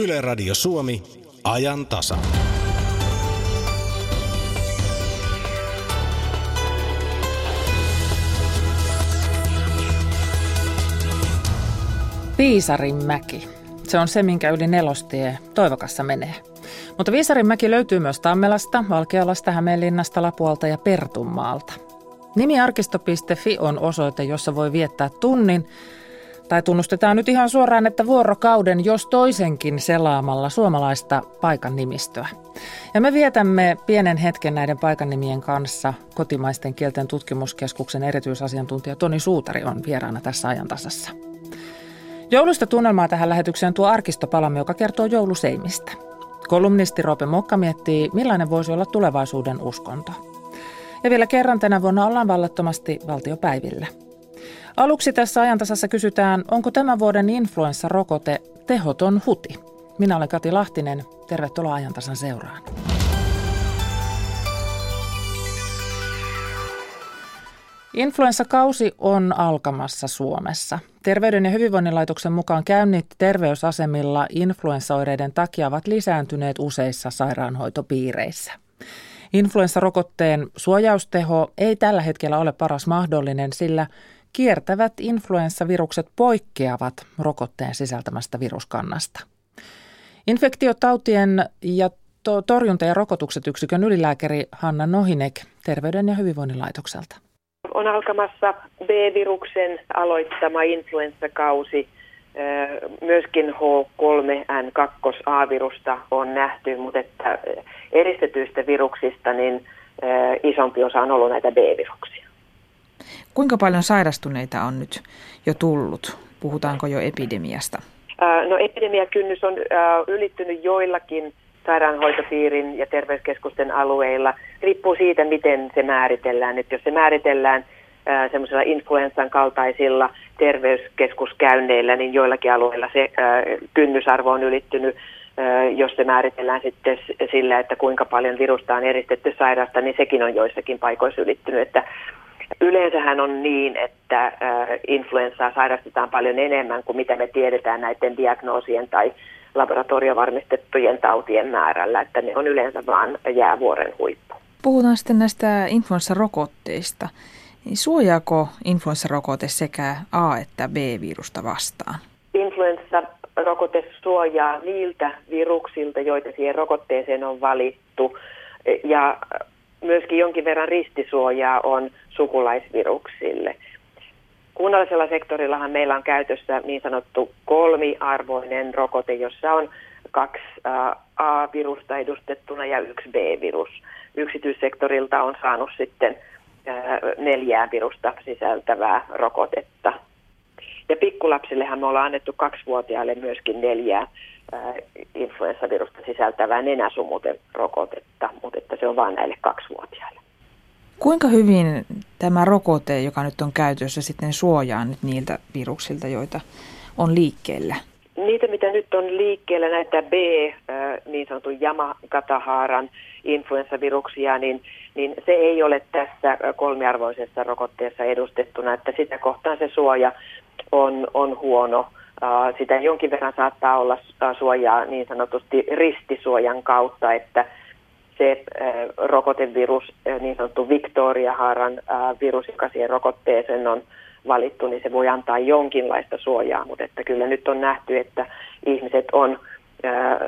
Yle Radio Suomi, ajan tasa. Viisarinmäki. Se on se, minkä yli nelostie Toivokassa menee. Mutta Viisarinmäki löytyy myös Tammelasta, Valkealasta, Hämeenlinnasta, Lapualta ja Pertunmaalta. Nimiarkisto.fi on osoite, jossa voi viettää tunnin tai tunnustetaan nyt ihan suoraan, että vuorokauden jos toisenkin selaamalla suomalaista paikan nimistöä. Ja me vietämme pienen hetken näiden paikan nimien kanssa. Kotimaisten kielten tutkimuskeskuksen erityisasiantuntija Toni Suutari on vieraana tässä ajantasassa. Joulusta tunnelmaa tähän lähetykseen tuo arkistopalamme, joka kertoo jouluseimistä. Kolumnisti Roope Mokka miettii, millainen voisi olla tulevaisuuden uskonto. Ja vielä kerran tänä vuonna ollaan vallattomasti valtiopäivillä. Aluksi tässä ajantasassa kysytään, onko tämän vuoden influenssarokote tehoton huti? Minä olen Kati Lahtinen. Tervetuloa ajantasan seuraan. Influenssakausi on alkamassa Suomessa. Terveyden ja hyvinvoinnin laitoksen mukaan käynnit terveysasemilla influenssaoireiden takia ovat lisääntyneet useissa sairaanhoitopiireissä. Influenssarokotteen suojausteho ei tällä hetkellä ole paras mahdollinen, sillä kiertävät influenssavirukset poikkeavat rokotteen sisältämästä viruskannasta. Infektiotautien ja to- torjunta- ja rokotukset yksikön ylilääkäri Hanna Nohinek Terveyden ja hyvinvoinnin laitokselta. On alkamassa B-viruksen aloittama influenssakausi. Myöskin H3N2A-virusta on nähty, mutta että eristetyistä viruksista niin isompi osa on ollut näitä B-viruksia. Kuinka paljon sairastuneita on nyt jo tullut? Puhutaanko jo epidemiasta? No epidemiakynnys on ylittynyt joillakin sairaanhoitopiirin ja terveyskeskusten alueilla. Riippuu siitä, miten se määritellään. Että jos se määritellään semmoisilla influenssan kaltaisilla terveyskeskuskäynneillä, niin joillakin alueilla se kynnysarvo on ylittynyt. Jos se määritellään sitten sillä, että kuinka paljon virusta on eristetty sairasta, niin sekin on joissakin paikoissa ylittynyt. Että Yleensähän on niin, että influenssaa sairastetaan paljon enemmän kuin mitä me tiedetään näiden diagnoosien tai laboratoriovarmistettujen tautien määrällä, että ne on yleensä vain jäävuoren huippu. Puhutaan sitten näistä influenssarokotteista. Niin suojaako influenssarokote sekä A- että B-virusta vastaan? Influenssarokote suojaa niiltä viruksilta, joita siihen rokotteeseen on valittu. Ja myöskin jonkin verran ristisuojaa on sukulaisviruksille. Kunnallisella sektorillahan meillä on käytössä niin sanottu kolmiarvoinen rokote, jossa on kaksi A-virusta edustettuna ja yksi B-virus. Yksityissektorilta on saanut sitten neljää virusta sisältävää rokotetta. Ja pikkulapsillehan me ollaan annettu kaksivuotiaille myöskin neljää influenssavirusta sisältävää nenäsumuterokotetta, mutta että se on vain näille kaksivuotiaille. Kuinka hyvin tämä rokote, joka nyt on käytössä, sitten suojaa nyt niiltä viruksilta, joita on liikkeellä? Niitä, mitä nyt on liikkeellä, näitä B, niin sanotun Yamakatahaaran influenssaviruksia, niin, niin se ei ole tässä kolmiarvoisessa rokotteessa edustettuna, että sitä kohtaan se suoja on, on huono. Sitä jonkin verran saattaa olla suojaa niin sanotusti ristisuojan kautta, että se rokotevirus, niin sanottu Victoria-haaran virus, joka siihen rokotteeseen on valittu, niin se voi antaa jonkinlaista suojaa, mutta että kyllä nyt on nähty, että ihmiset on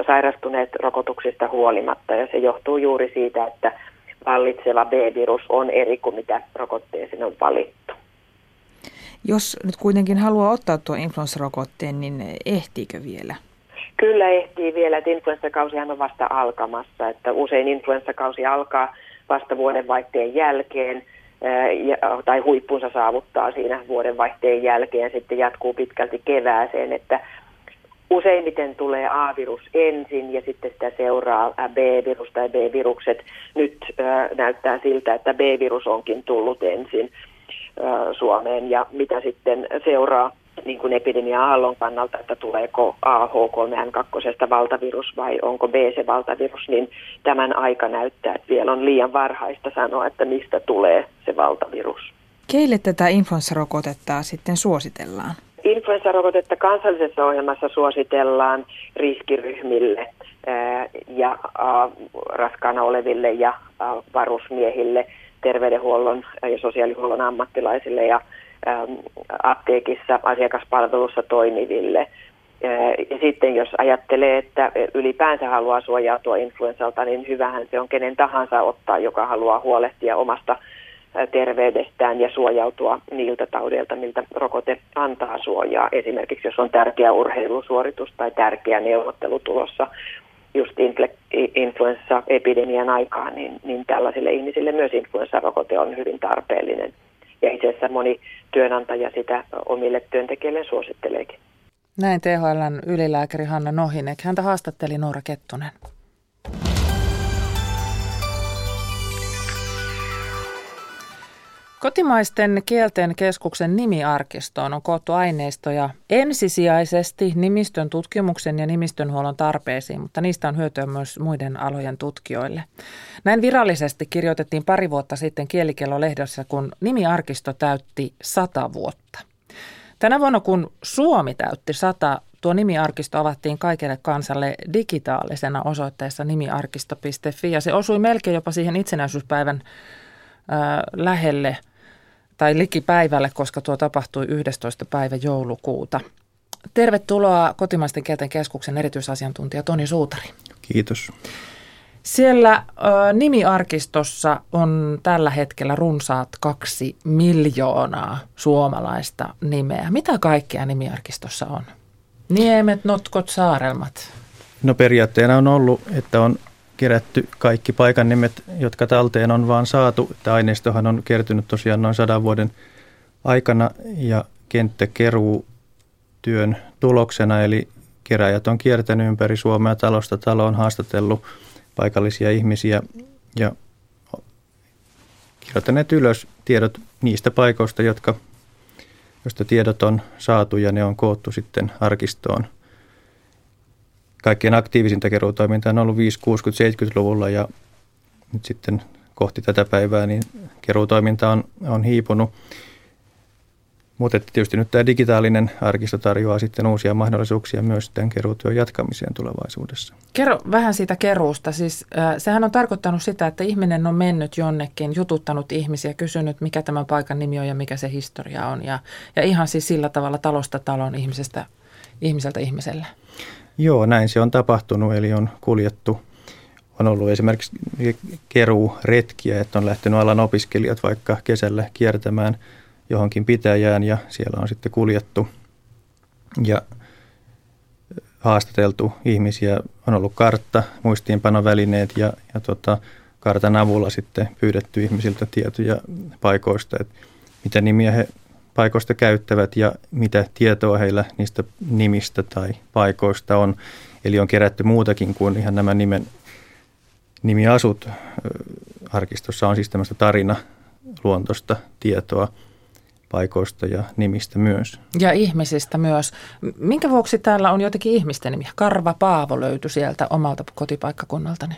sairastuneet rokotuksista huolimatta ja se johtuu juuri siitä, että vallitseva B-virus on eri kuin mitä rokotteeseen on valittu. Jos nyt kuitenkin haluaa ottaa tuo influenssarokotteen, niin ehtiikö vielä? Kyllä ehtii vielä, että influenssakausihan on vasta alkamassa, että usein influenssakausi alkaa vasta vuodenvaihteen jälkeen tai huippunsa saavuttaa siinä vuodenvaihteen jälkeen, sitten jatkuu pitkälti kevääseen, että useimmiten tulee A-virus ensin ja sitten sitä seuraa B-virus tai B-virukset. Nyt näyttää siltä, että B-virus onkin tullut ensin Suomeen ja mitä sitten seuraa niin kuin epidemia-aallon kannalta, että tuleeko AH3N2 valtavirus vai onko B se valtavirus, niin tämän aika näyttää, että vielä on liian varhaista sanoa, että mistä tulee se valtavirus. Keille tätä influenssarokotetta sitten suositellaan? Influenssarokotetta kansallisessa ohjelmassa suositellaan riskiryhmille ja raskaana oleville ja varusmiehille, terveydenhuollon ja sosiaalihuollon ammattilaisille ja apteekissa asiakaspalvelussa toimiville. Ja sitten jos ajattelee, että ylipäänsä haluaa suojautua influensalta, niin hyvähän se on kenen tahansa ottaa, joka haluaa huolehtia omasta terveydestään ja suojautua niiltä taudeilta, miltä rokote antaa suojaa. Esimerkiksi jos on tärkeä urheilusuoritus tai tärkeä neuvottelu tulossa just influenssaepidemian aikaan, niin, niin tällaisille ihmisille myös influenssarokote on hyvin tarpeellinen. Ja itse asiassa moni työnantaja sitä omille työntekijöille suositteleekin. Näin THLn ylilääkäri Hanna Nohinek. Häntä haastatteli Noora Kettunen. Kotimaisten kielten keskuksen nimiarkistoon on koottu aineistoja ensisijaisesti nimistön tutkimuksen ja nimistönhuollon tarpeisiin, mutta niistä on hyötyä myös muiden alojen tutkijoille. Näin virallisesti kirjoitettiin pari vuotta sitten Kielikello-lehdessä, kun nimiarkisto täytti sata vuotta. Tänä vuonna, kun Suomi täytti sata, tuo nimiarkisto avattiin kaikille kansalle digitaalisena osoitteessa nimiarkisto.fi ja se osui melkein jopa siihen itsenäisyyspäivän lähelle – tai likipäivälle, koska tuo tapahtui 11. päivä joulukuuta. Tervetuloa Kotimaisten kielten keskuksen erityisasiantuntija Toni Suutari. Kiitos. Siellä ö, nimiarkistossa on tällä hetkellä runsaat kaksi miljoonaa suomalaista nimeä. Mitä kaikkea nimiarkistossa on? Niemet, notkot, saarelmat. No periaatteena on ollut, että on kerätty kaikki paikan nimet, jotka talteen on vaan saatu. Tämä aineistohan on kertynyt tosiaan noin sadan vuoden aikana ja kenttäkeruu työn tuloksena, eli keräjät on kiertänyt ympäri Suomea talosta taloon, haastatellut paikallisia ihmisiä ja kirjoittaneet ylös tiedot niistä paikoista, jotka, joista tiedot on saatu ja ne on koottu sitten arkistoon – kaikkein aktiivisinta keruutoimintaa on ollut 5, 60, 70-luvulla ja nyt sitten kohti tätä päivää niin keruutoiminta on, on hiipunut. Mutta tietysti nyt tämä digitaalinen arkisto tarjoaa sitten uusia mahdollisuuksia myös tämän keruutyön jatkamiseen tulevaisuudessa. Kerro vähän siitä keruusta. Siis, äh, sehän on tarkoittanut sitä, että ihminen on mennyt jonnekin, jututtanut ihmisiä, kysynyt mikä tämän paikan nimi on ja mikä se historia on. Ja, ja ihan siis sillä tavalla talosta talon ihmisestä, ihmiseltä ihmiselle. Joo, näin se on tapahtunut, eli on kuljettu. On ollut esimerkiksi retkiä, että on lähtenyt alan opiskelijat vaikka kesällä kiertämään johonkin pitäjään ja siellä on sitten kuljettu ja haastateltu ihmisiä. On ollut kartta, muistiinpanovälineet ja, ja tota, kartan avulla sitten pyydetty ihmisiltä tietoja paikoista, että mitä nimiä he paikoista käyttävät ja mitä tietoa heillä niistä nimistä tai paikoista on. Eli on kerätty muutakin kuin ihan nämä nimen, nimiasut. Arkistossa on siis tämmöistä tarina luontosta tietoa paikoista ja nimistä myös. Ja ihmisistä myös. Minkä vuoksi täällä on jotenkin ihmisten nimiä? Karva Paavo löytyi sieltä omalta kotipaikkakunnaltani.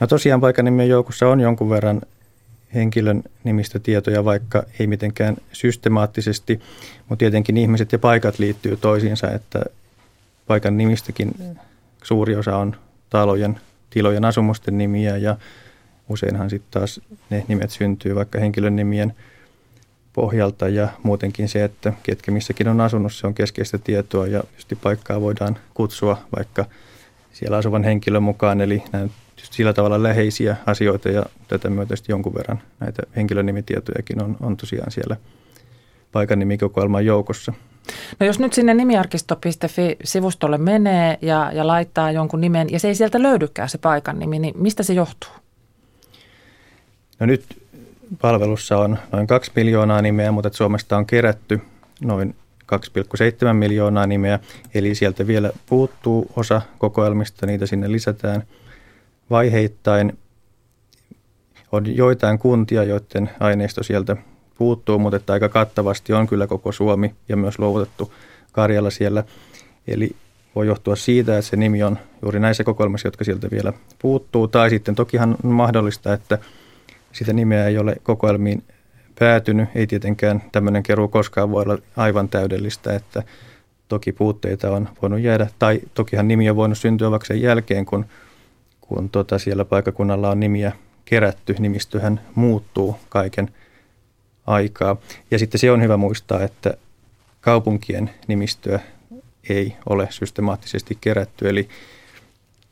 No tosiaan paikan joukossa on jonkun verran henkilön nimistä tietoja, vaikka ei mitenkään systemaattisesti, mutta tietenkin ihmiset ja paikat liittyy toisiinsa, että paikan nimistäkin suuri osa on talojen, tilojen asumusten nimiä ja useinhan sitten taas ne nimet syntyy vaikka henkilön nimien pohjalta ja muutenkin se, että ketkä missäkin on asunut, se on keskeistä tietoa ja paikkaa voidaan kutsua vaikka siellä asuvan henkilön mukaan, eli nämä sillä tavalla läheisiä asioita ja tätä myötä jonkun verran näitä henkilönimitietojakin on, on tosiaan siellä paikan nimikokoelman joukossa. No jos nyt sinne nimiarkisto.fi-sivustolle menee ja, ja laittaa jonkun nimen ja se ei sieltä löydykään se paikan nimi, niin mistä se johtuu? No nyt palvelussa on noin 2 miljoonaa nimeä, mutta Suomesta on kerätty noin 2,7 miljoonaa nimeä, eli sieltä vielä puuttuu osa kokoelmista, niitä sinne lisätään – vaiheittain. On joitain kuntia, joiden aineisto sieltä puuttuu, mutta että aika kattavasti on kyllä koko Suomi ja myös luovutettu Karjala siellä. Eli voi johtua siitä, että se nimi on juuri näissä kokoelmissa, jotka sieltä vielä puuttuu. Tai sitten tokihan on mahdollista, että sitä nimeä ei ole kokoelmiin päätynyt. Ei tietenkään tämmöinen keruu koskaan voi olla aivan täydellistä, että toki puutteita on voinut jäädä, tai tokihan nimi on voinut syntyä vaikka sen jälkeen, kun, kun tota siellä paikakunnalla on nimiä kerätty. Nimistöhän muuttuu kaiken aikaa. Ja sitten se on hyvä muistaa, että kaupunkien nimistöä ei ole systemaattisesti kerätty, eli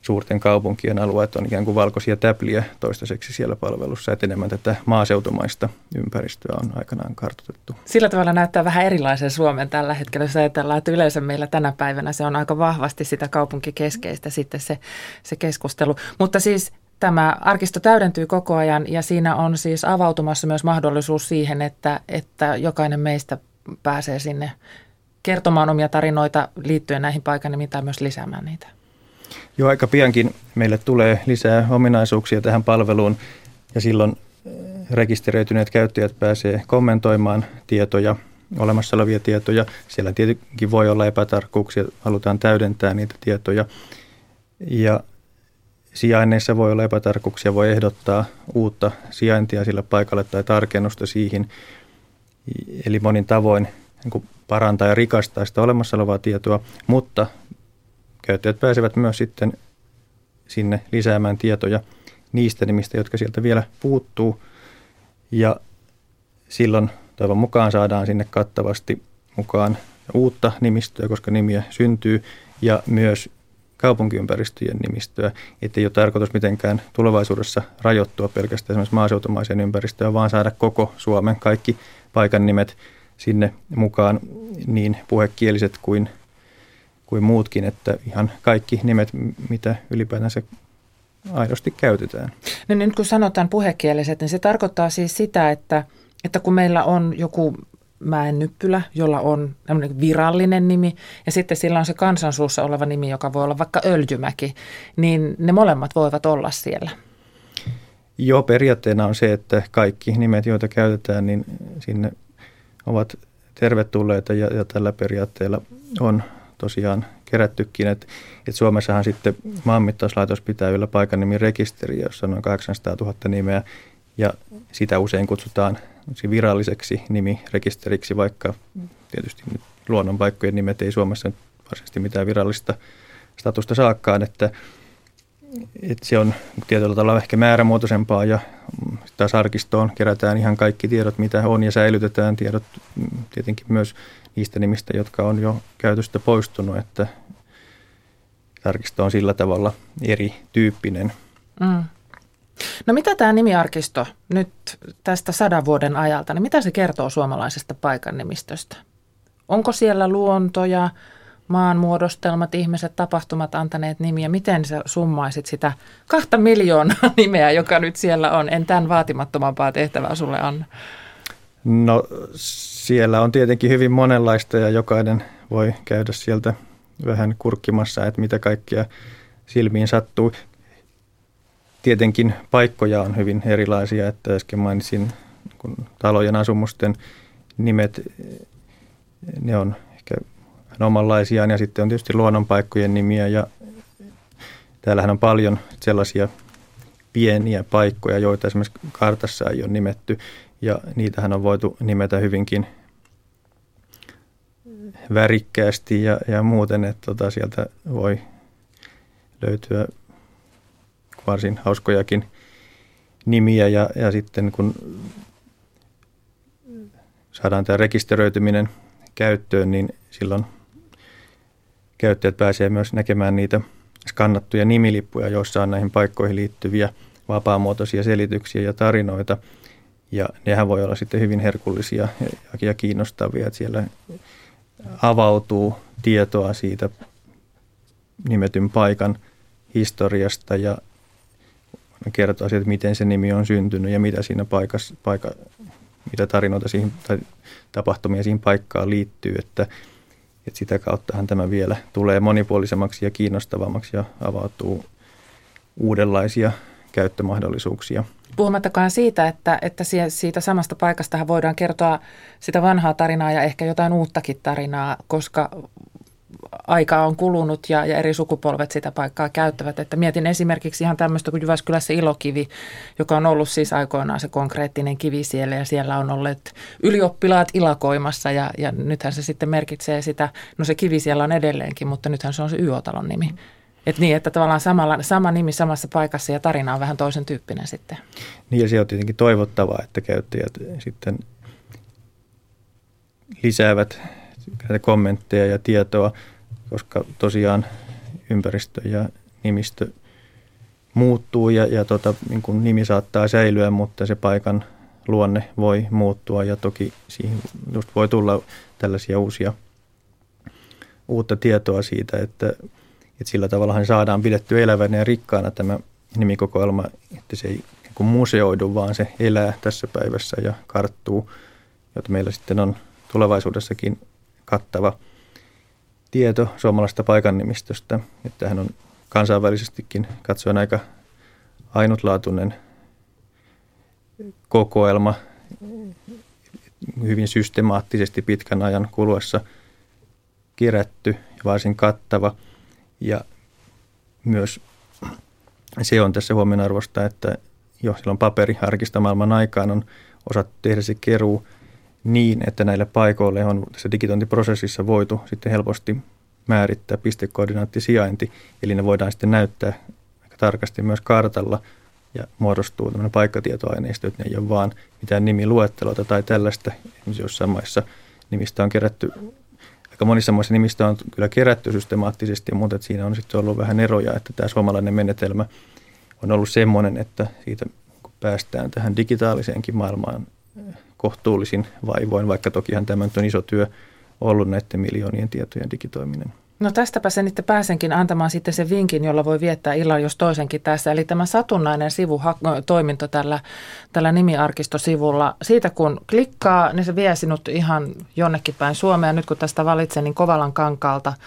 suurten kaupunkien alueet on ikään kuin valkoisia täpliä toistaiseksi siellä palvelussa, että enemmän tätä maaseutumaista ympäristöä on aikanaan kartoitettu. Sillä tavalla näyttää vähän erilaisen Suomen tällä hetkellä, jos ajatellaan, että yleensä meillä tänä päivänä se on aika vahvasti sitä kaupunkikeskeistä sitten se, se keskustelu. Mutta siis tämä arkisto täydentyy koko ajan ja siinä on siis avautumassa myös mahdollisuus siihen, että, että jokainen meistä pääsee sinne kertomaan omia tarinoita liittyen näihin paikanimiin tai myös lisäämään niitä. Jo aika piankin meille tulee lisää ominaisuuksia tähän palveluun ja silloin eh, rekisteröityneet käyttäjät pääsee kommentoimaan tietoja, olemassa olevia tietoja. Siellä tietenkin voi olla epätarkkuuksia, halutaan täydentää niitä tietoja. Ja sijainneissa voi olla epätarkkuuksia, voi ehdottaa uutta sijaintia sillä paikalle tai tarkennusta siihen. Eli monin tavoin niin parantaa ja rikastaa sitä olemassa olevaa tietoa, mutta käyttäjät pääsevät myös sitten sinne lisäämään tietoja niistä nimistä, jotka sieltä vielä puuttuu. Ja silloin toivon mukaan saadaan sinne kattavasti mukaan uutta nimistöä, koska nimiä syntyy, ja myös kaupunkiympäristöjen nimistöä, ettei ole tarkoitus mitenkään tulevaisuudessa rajoittua pelkästään esimerkiksi maaseutumaiseen ympäristöön, vaan saada koko Suomen kaikki paikan nimet sinne mukaan, niin puhekieliset kuin kuin muutkin, että ihan kaikki nimet, mitä ylipäätänsä aidosti käytetään. No nyt kun sanotaan puhekieliset, niin se tarkoittaa siis sitä, että, että kun meillä on joku mäennyppylä, jolla on virallinen nimi, ja sitten sillä on se kansansuussa oleva nimi, joka voi olla vaikka Öljymäki, niin ne molemmat voivat olla siellä. Joo, periaatteena on se, että kaikki nimet, joita käytetään, niin sinne ovat tervetulleita ja, ja tällä periaatteella on tosiaan kerättykin. että et Suomessahan sitten maanmittauslaitos pitää yllä rekisteriä, jossa on noin 800 000 nimeä ja sitä usein kutsutaan viralliseksi nimirekisteriksi, vaikka tietysti nyt luonnonpaikkojen nimet ei Suomessa varsinaisesti mitään virallista statusta saakkaan, että, että se on tietyllä tavalla ehkä määrämuotoisempaa ja taas arkistoon kerätään ihan kaikki tiedot, mitä on ja säilytetään tiedot tietenkin myös niistä nimistä, jotka on jo käytöstä poistunut, että arkisto on sillä tavalla erityyppinen. Mm. No mitä tämä nimiarkisto nyt tästä sadan vuoden ajalta, niin mitä se kertoo suomalaisesta paikan nimistöstä? Onko siellä luontoja, maanmuodostelmat, ihmiset, tapahtumat antaneet nimiä? Miten sä summaisit sitä kahta miljoonaa nimeä, joka nyt siellä on? En tämän vaatimattomampaa tehtävää sulle anna. No siellä on tietenkin hyvin monenlaista ja jokainen voi käydä sieltä vähän kurkkimassa, että mitä kaikkia silmiin sattuu. Tietenkin paikkoja on hyvin erilaisia, että äsken mainitsin kun talojen asumusten nimet, ne on omanlaisiaan ja sitten on tietysti luonnonpaikkojen nimiä ja täällähän on paljon sellaisia pieniä paikkoja, joita esimerkiksi kartassa ei ole nimetty ja niitähän on voitu nimetä hyvinkin värikkäästi ja, ja muuten, että tota, sieltä voi löytyä varsin hauskojakin nimiä ja, ja sitten kun saadaan tämä rekisteröityminen käyttöön, niin silloin käyttäjät pääsee myös näkemään niitä skannattuja nimilippuja, joissa on näihin paikkoihin liittyviä vapaamuotoisia selityksiä ja tarinoita – ja nehän voi olla sitten hyvin herkullisia ja kiinnostavia, että siellä avautuu tietoa siitä nimetyn paikan historiasta ja kertoo siitä, että miten se nimi on syntynyt ja mitä siinä paikassa, paikka, mitä tarinoita siihen tai tapahtumia siihen paikkaan liittyy, että, että sitä kauttahan tämä vielä tulee monipuolisemmaksi ja kiinnostavammaksi ja avautuu uudenlaisia käyttömahdollisuuksia. Puhumattakaan siitä, että, että siitä samasta paikasta voidaan kertoa sitä vanhaa tarinaa ja ehkä jotain uuttakin tarinaa, koska aika on kulunut ja, ja eri sukupolvet sitä paikkaa käyttävät. Että mietin esimerkiksi ihan tämmöistä kuin Jyväskylässä Ilokivi, joka on ollut siis aikoinaan se konkreettinen kivi siellä ja siellä on olleet ylioppilaat ilakoimassa ja, ja nythän se sitten merkitsee sitä, no se kivi siellä on edelleenkin, mutta nythän se on se YO-talon nimi. Että niin, että tavallaan samalla, sama nimi samassa paikassa ja tarina on vähän toisen tyyppinen sitten. Niin ja se on tietenkin toivottavaa, että käyttäjät sitten lisäävät kommentteja ja tietoa, koska tosiaan ympäristö ja nimistö muuttuu ja, ja tota, niin kuin nimi saattaa säilyä, mutta se paikan luonne voi muuttua ja toki siihen just voi tulla tällaisia uusia uutta tietoa siitä, että, että sillä tavalla saadaan pidettyä elävänä ja rikkaana tämä nimikokoelma, että se ei niin museoidu, vaan se elää tässä päivässä ja karttuu, jotta meillä sitten on tulevaisuudessakin kattava tieto suomalaisesta paikannimistöstä. Että tämähän on kansainvälisestikin katsoen aika ainutlaatuinen kokoelma hyvin systemaattisesti pitkän ajan kuluessa kerätty ja varsin kattava. Ja myös se on tässä huomionarvosta, että jo silloin paperiharkistamaailman aikaan on osattu tehdä se keruu niin, että näille paikoille on tässä digitointiprosessissa voitu sitten helposti määrittää pistekoordinaattisijainti, eli ne voidaan sitten näyttää aika tarkasti myös kartalla ja muodostuu tämmöinen paikkatietoaineisto, että ne ei ole vaan mitään nimiluetteloita tai tällaista. Esimerkiksi jossain maissa nimistä on kerätty, aika monissa maissa nimistä on kyllä kerätty systemaattisesti, mutta että siinä on sitten ollut vähän eroja, että tämä suomalainen menetelmä on ollut semmoinen, että siitä kun päästään tähän digitaaliseenkin maailmaan kohtuullisin vaivoin, vaikka tokihan tämä on iso työ ollut näiden miljoonien tietojen digitoiminen. No tästäpä sen että pääsenkin antamaan sitten sen vinkin, jolla voi viettää illan jos toisenkin tässä. Eli tämä satunnainen sivutoiminto tällä, tällä nimiarkistosivulla. Siitä kun klikkaa, niin se vie sinut ihan jonnekin päin Suomea. Nyt kun tästä valitsen, niin Kovalan kankaalta –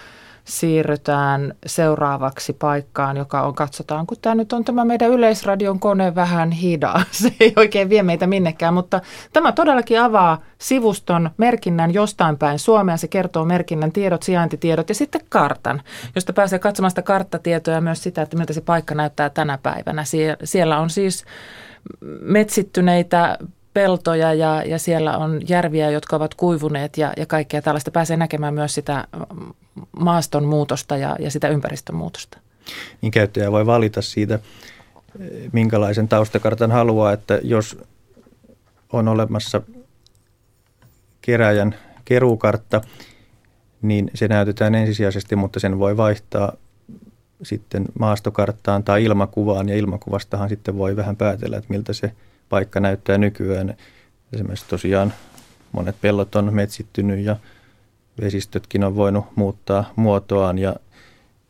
siirrytään seuraavaksi paikkaan, joka on, katsotaan, kun tämä nyt on tämä meidän yleisradion kone vähän hidas. Se ei oikein vie meitä minnekään, mutta tämä todellakin avaa sivuston merkinnän jostain päin Suomea. Se kertoo merkinnän tiedot, sijaintitiedot ja sitten kartan, josta pääsee katsomaan sitä karttatietoa ja myös sitä, että miltä se paikka näyttää tänä päivänä. Siellä on siis metsittyneitä peltoja ja, ja siellä on järviä, jotka ovat kuivuneet ja, ja kaikkea tällaista. Pääsee näkemään myös sitä maaston muutosta ja, ja sitä ympäristön muutosta. Niin käyttäjä voi valita siitä, minkälaisen taustakartan haluaa, että jos on olemassa keräjän keruukartta, niin se näytetään ensisijaisesti, mutta sen voi vaihtaa sitten maastokarttaan tai ilmakuvaan, ja ilmakuvastahan sitten voi vähän päätellä, että miltä se paikka näyttää nykyään. Esimerkiksi tosiaan monet pellot on metsittynyt ja vesistötkin on voinut muuttaa muotoaan ja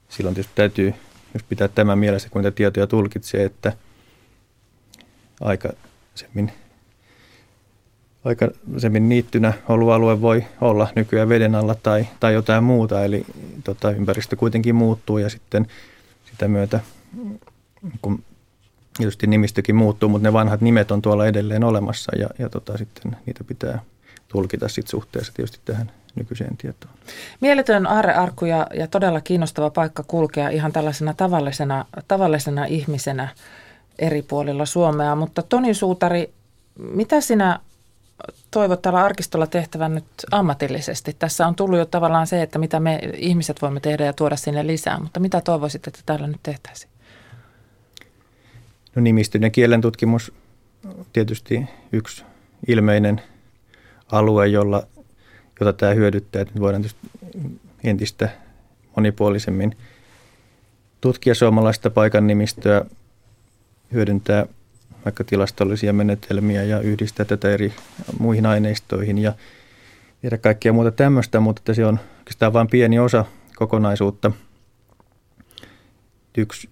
silloin tietysti täytyy jos pitää tämän mielessä, kun niitä tietoja tulkitsee, että aikaisemmin, aikaisemmin niittynä ollut alue voi olla nykyään veden alla tai, tai jotain muuta, eli tota, ympäristö kuitenkin muuttuu ja sitten sitä myötä, kun tietysti nimistökin muuttuu, mutta ne vanhat nimet on tuolla edelleen olemassa ja, ja tota, sitten niitä pitää tulkita sit suhteessa tietysti tähän nykyiseen tietoon. Mieletön aarrearkku ja, ja todella kiinnostava paikka kulkea ihan tällaisena tavallisena, tavallisena ihmisenä eri puolilla Suomea. Mutta Toni Suutari, mitä sinä toivot tällä arkistolla tehtävän nyt ammatillisesti? Tässä on tullut jo tavallaan se, että mitä me ihmiset voimme tehdä ja tuoda sinne lisää, mutta mitä toivoisit, että täällä nyt tehtäisiin? No nimistyn ja kielen tutkimus tietysti yksi ilmeinen alue, jolla jota tämä hyödyttää. Että nyt voidaan entistä monipuolisemmin tutkia suomalaista paikan nimistöä, hyödyntää vaikka tilastollisia menetelmiä ja yhdistää tätä eri muihin aineistoihin ja tehdä kaikkea muuta tämmöistä, mutta se on oikeastaan vain pieni osa kokonaisuutta. Yksi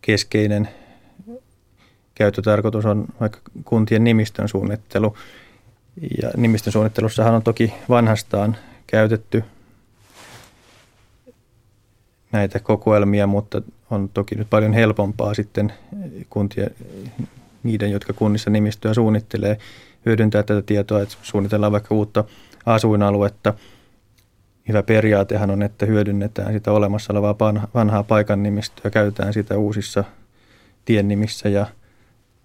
keskeinen käyttötarkoitus on vaikka kuntien nimistön suunnittelu – ja nimistön suunnittelussahan on toki vanhastaan käytetty näitä kokoelmia, mutta on toki nyt paljon helpompaa sitten kuntien, niiden, jotka kunnissa nimistöä suunnittelee, hyödyntää tätä tietoa, että suunnitellaan vaikka uutta asuinaluetta. Hyvä periaatehan on, että hyödynnetään sitä olemassa olevaa vanhaa paikan nimistöä, käytetään sitä uusissa tiennimissä ja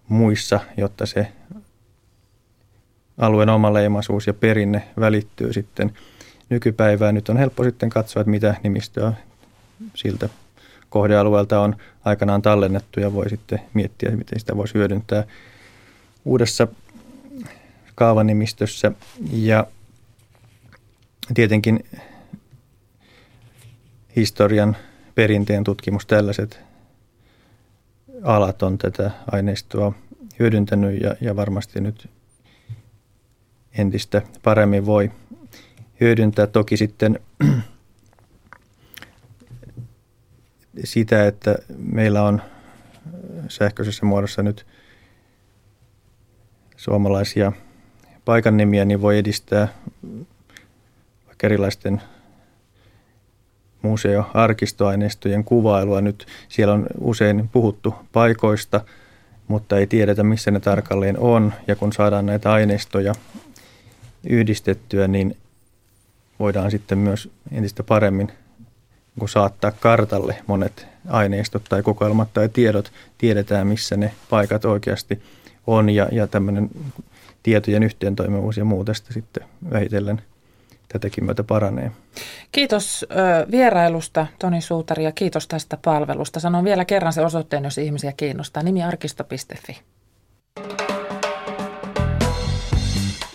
muissa, jotta se alueen omaleimaisuus ja perinne välittyy sitten nykypäivään. Nyt on helppo sitten katsoa, että mitä nimistöä siltä kohdealueelta on aikanaan tallennettu ja voi sitten miettiä, miten sitä voisi hyödyntää uudessa kaavanimistössä. Ja tietenkin historian perinteen tutkimus, tällaiset alat on tätä aineistoa hyödyntänyt ja, ja varmasti nyt entistä paremmin voi hyödyntää. Toki sitten sitä, että meillä on sähköisessä muodossa nyt suomalaisia paikan nimiä, niin voi edistää vaikka erilaisten museo-arkistoaineistojen kuvailua. Nyt siellä on usein puhuttu paikoista, mutta ei tiedetä, missä ne tarkalleen on. Ja kun saadaan näitä aineistoja yhdistettyä, niin voidaan sitten myös entistä paremmin kun saattaa kartalle monet aineistot tai kokoelmat tai tiedot. Tiedetään, missä ne paikat oikeasti on ja, ja tämmöinen tietojen yhteentoimivuus ja muu tästä sitten vähitellen tätäkin myötä paranee. Kiitos ö, vierailusta Toni Suutari ja kiitos tästä palvelusta. Sanon vielä kerran se osoitteen, jos ihmisiä kiinnostaa. Nimi arkisto.fi.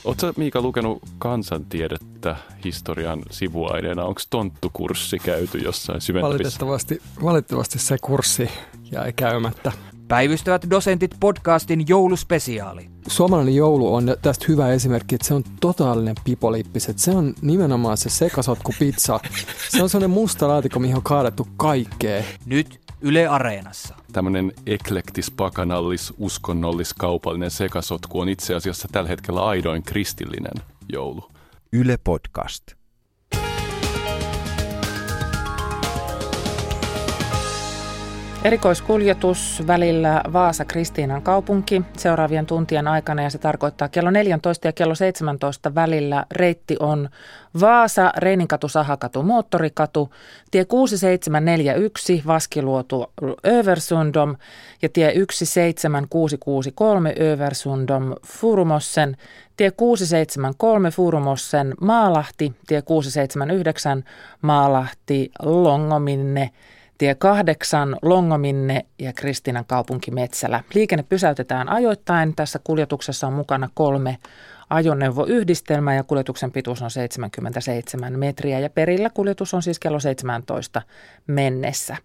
Oletko Miika lukenut kansantiedettä historian sivuaineena? Onko tonttukurssi käyty jossain syventävissä? Valitettavasti, valitettavasti se kurssi jäi käymättä. Päivystävät dosentit podcastin jouluspesiaali. Suomalainen joulu on tästä hyvä esimerkki, että se on totaalinen pipolippis. Että se on nimenomaan se sekasotku pizza. Se on sellainen musta laatikko, mihin on kaadettu kaikkea. Nyt Yle Areenassa. Tämmöinen eklektis, pakanallis, uskonnollis, kaupallinen sekasotku on itse asiassa tällä hetkellä aidoin kristillinen joulu. Yle Podcast. Erikoiskuljetus välillä Vaasa-Kristiinan kaupunki seuraavien tuntien aikana ja se tarkoittaa kello 14 ja kello 17 välillä. Reitti on Vaasa, Reininkatu, Sahakatu, Moottorikatu, tie 6741 Vaskiluotu Översundom ja tie 17663 Översundom Furumossen, tie 673 Furumossen Maalahti, tie 679 Maalahti Longominne – Tie 8, Longominne ja Kristinan kaupunki Metsälä. Liikenne pysäytetään ajoittain. Tässä kuljetuksessa on mukana kolme ajoneuvoyhdistelmää ja kuljetuksen pituus on 77 metriä ja perillä kuljetus on siis kello 17 mennessä.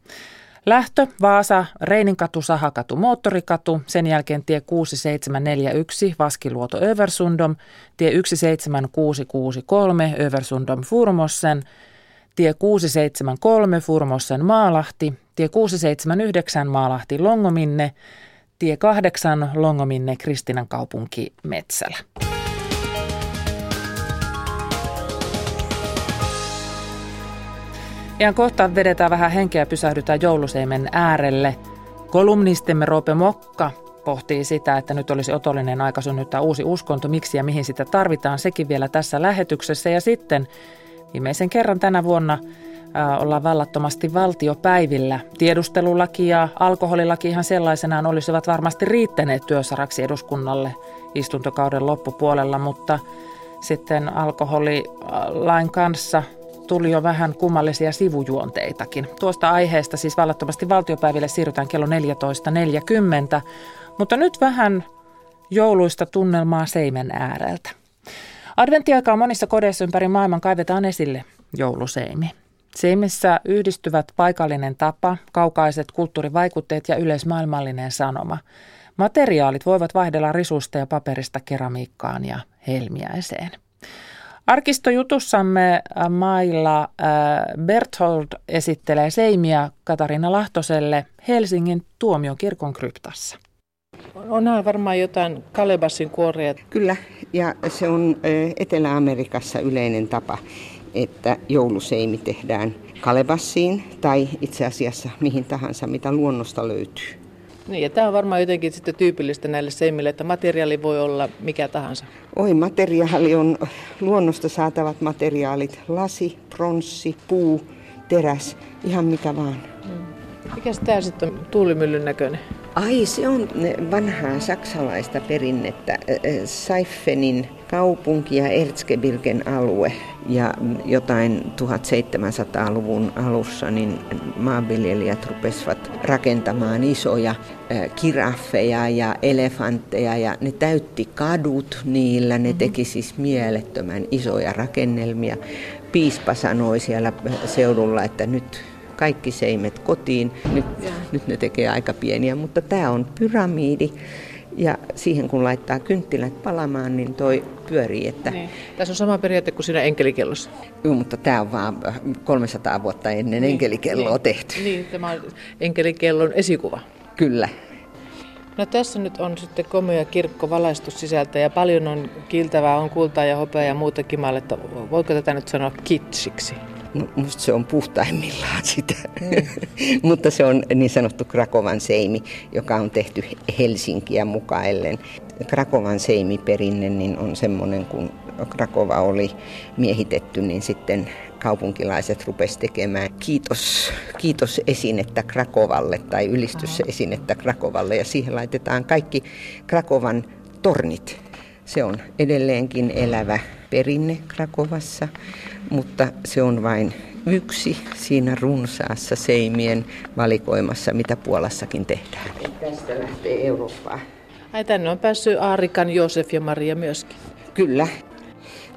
Lähtö Vaasa, Reininkatu, Sahakatu, Moottorikatu, sen jälkeen tie 6741 Vaskiluoto Översundom, tie 17663 Översundom Furmossen – tie 673 Furmossen Maalahti, tie 679 Maalahti Longominne, tie 8 Longominne Kristinan kaupunki Metsälä. Ja kohta vedetään vähän henkeä ja pysähdytään jouluseimen äärelle. Kolumnistimme Roope Mokka pohtii sitä, että nyt olisi otollinen aika synnyttää uusi uskonto, miksi ja mihin sitä tarvitaan, sekin vielä tässä lähetyksessä. Ja sitten Viimeisen kerran tänä vuonna äh, ollaan vallattomasti valtiopäivillä. Tiedustelulaki ja alkoholilaki ihan sellaisenaan olisivat varmasti riittäneet työsaraksi eduskunnalle istuntokauden loppupuolella, mutta sitten alkoholilain kanssa tuli jo vähän kummallisia sivujuonteitakin. Tuosta aiheesta siis vallattomasti valtiopäiville siirrytään kello 14.40, mutta nyt vähän jouluista tunnelmaa seimen ääreltä. Adventtiaikaa monissa kodeissa ympäri maailman kaivetaan esille jouluseimi. Seimissä yhdistyvät paikallinen tapa, kaukaiset kulttuurivaikutteet ja yleismaailmallinen sanoma. Materiaalit voivat vaihdella risusta ja paperista keramiikkaan ja helmiäiseen. Arkistojutussamme äh, mailla äh, Berthold esittelee seimiä Katarina Lahtoselle Helsingin tuomiokirkon kryptassa. On nämä varmaan jotain kalebassin kuoria. Kyllä, ja se on Etelä-Amerikassa yleinen tapa, että jouluseimi tehdään kalebassiin tai itse asiassa mihin tahansa, mitä luonnosta löytyy. Niin, ja tämä on varmaan jotenkin sitten tyypillistä näille seimille, että materiaali voi olla mikä tahansa. Oi, materiaali on luonnosta saatavat materiaalit, lasi, pronssi, puu, teräs, ihan mikä vaan. Mm. Mikä tämä sitten on tuulimyllyn näköinen? Ai, se on vanhaa saksalaista perinnettä. Seifenin kaupunki ja Erzgebirgen alue. Ja jotain 1700-luvun alussa niin maanviljelijät rupesivat rakentamaan isoja kiraffeja ja elefantteja ja ne täytti kadut niillä. Ne teki siis mielettömän isoja rakennelmia. Piispa sanoi siellä seudulla, että nyt kaikki seimet kotiin. Nyt, nyt ne tekee aika pieniä, mutta tämä on pyramidi. Ja siihen kun laittaa kynttilät palamaan, niin toi pyörii. Että... Niin. Tässä on sama periaate kuin siinä enkelikellossa. Joo, mutta tämä on vaan 300 vuotta ennen niin. enkelikelloa niin. tehty. Niin, tämä on enkelikellon esikuva. Kyllä. No tässä nyt on sitten komea kirkko valaistus sisältä ja paljon on kiiltävää, on kultaa ja hopeaa ja muuta kimalletta. Voiko tätä nyt sanoa kitsiksi? Musta se on puhtaimmillaan sitä, mm. mutta se on niin sanottu Krakovan seimi, joka on tehty Helsinkiä mukaillen. Krakovan seimiperinne niin on semmoinen, kun Krakova oli miehitetty, niin sitten kaupunkilaiset rupesivat tekemään kiitos, kiitos esinettä Krakovalle tai ylistysesinettä Krakovalle ja siihen laitetaan kaikki Krakovan tornit. Se on edelleenkin elävä perinne Krakovassa, mutta se on vain yksi siinä runsaassa seimien valikoimassa, mitä Puolassakin tehdään. Tästä lähtee Eurooppaa. Ai tänne on päässyt Aarikan Joosef ja Maria myöskin. Kyllä.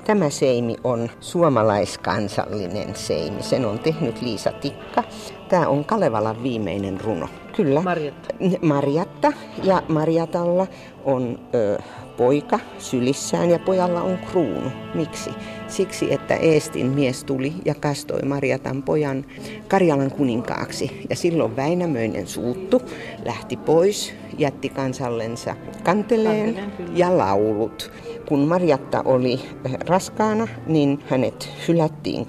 Tämä seimi on suomalaiskansallinen seimi. Sen on tehnyt Liisa Tikka. Tämä on Kalevalan viimeinen runo. Kyllä. Marjatta. Marjatta. Ja Marjatalla on ö, poika sylissään ja pojalla on kruunu. Miksi? Siksi, että Eestin mies tuli ja kastoi Marjatan pojan Karjalan kuninkaaksi. Ja silloin Väinämöinen suuttu, lähti pois, jätti kansallensa kanteleen ja laulut. Kun Marjatta oli raskaana, niin hänet hylättiin,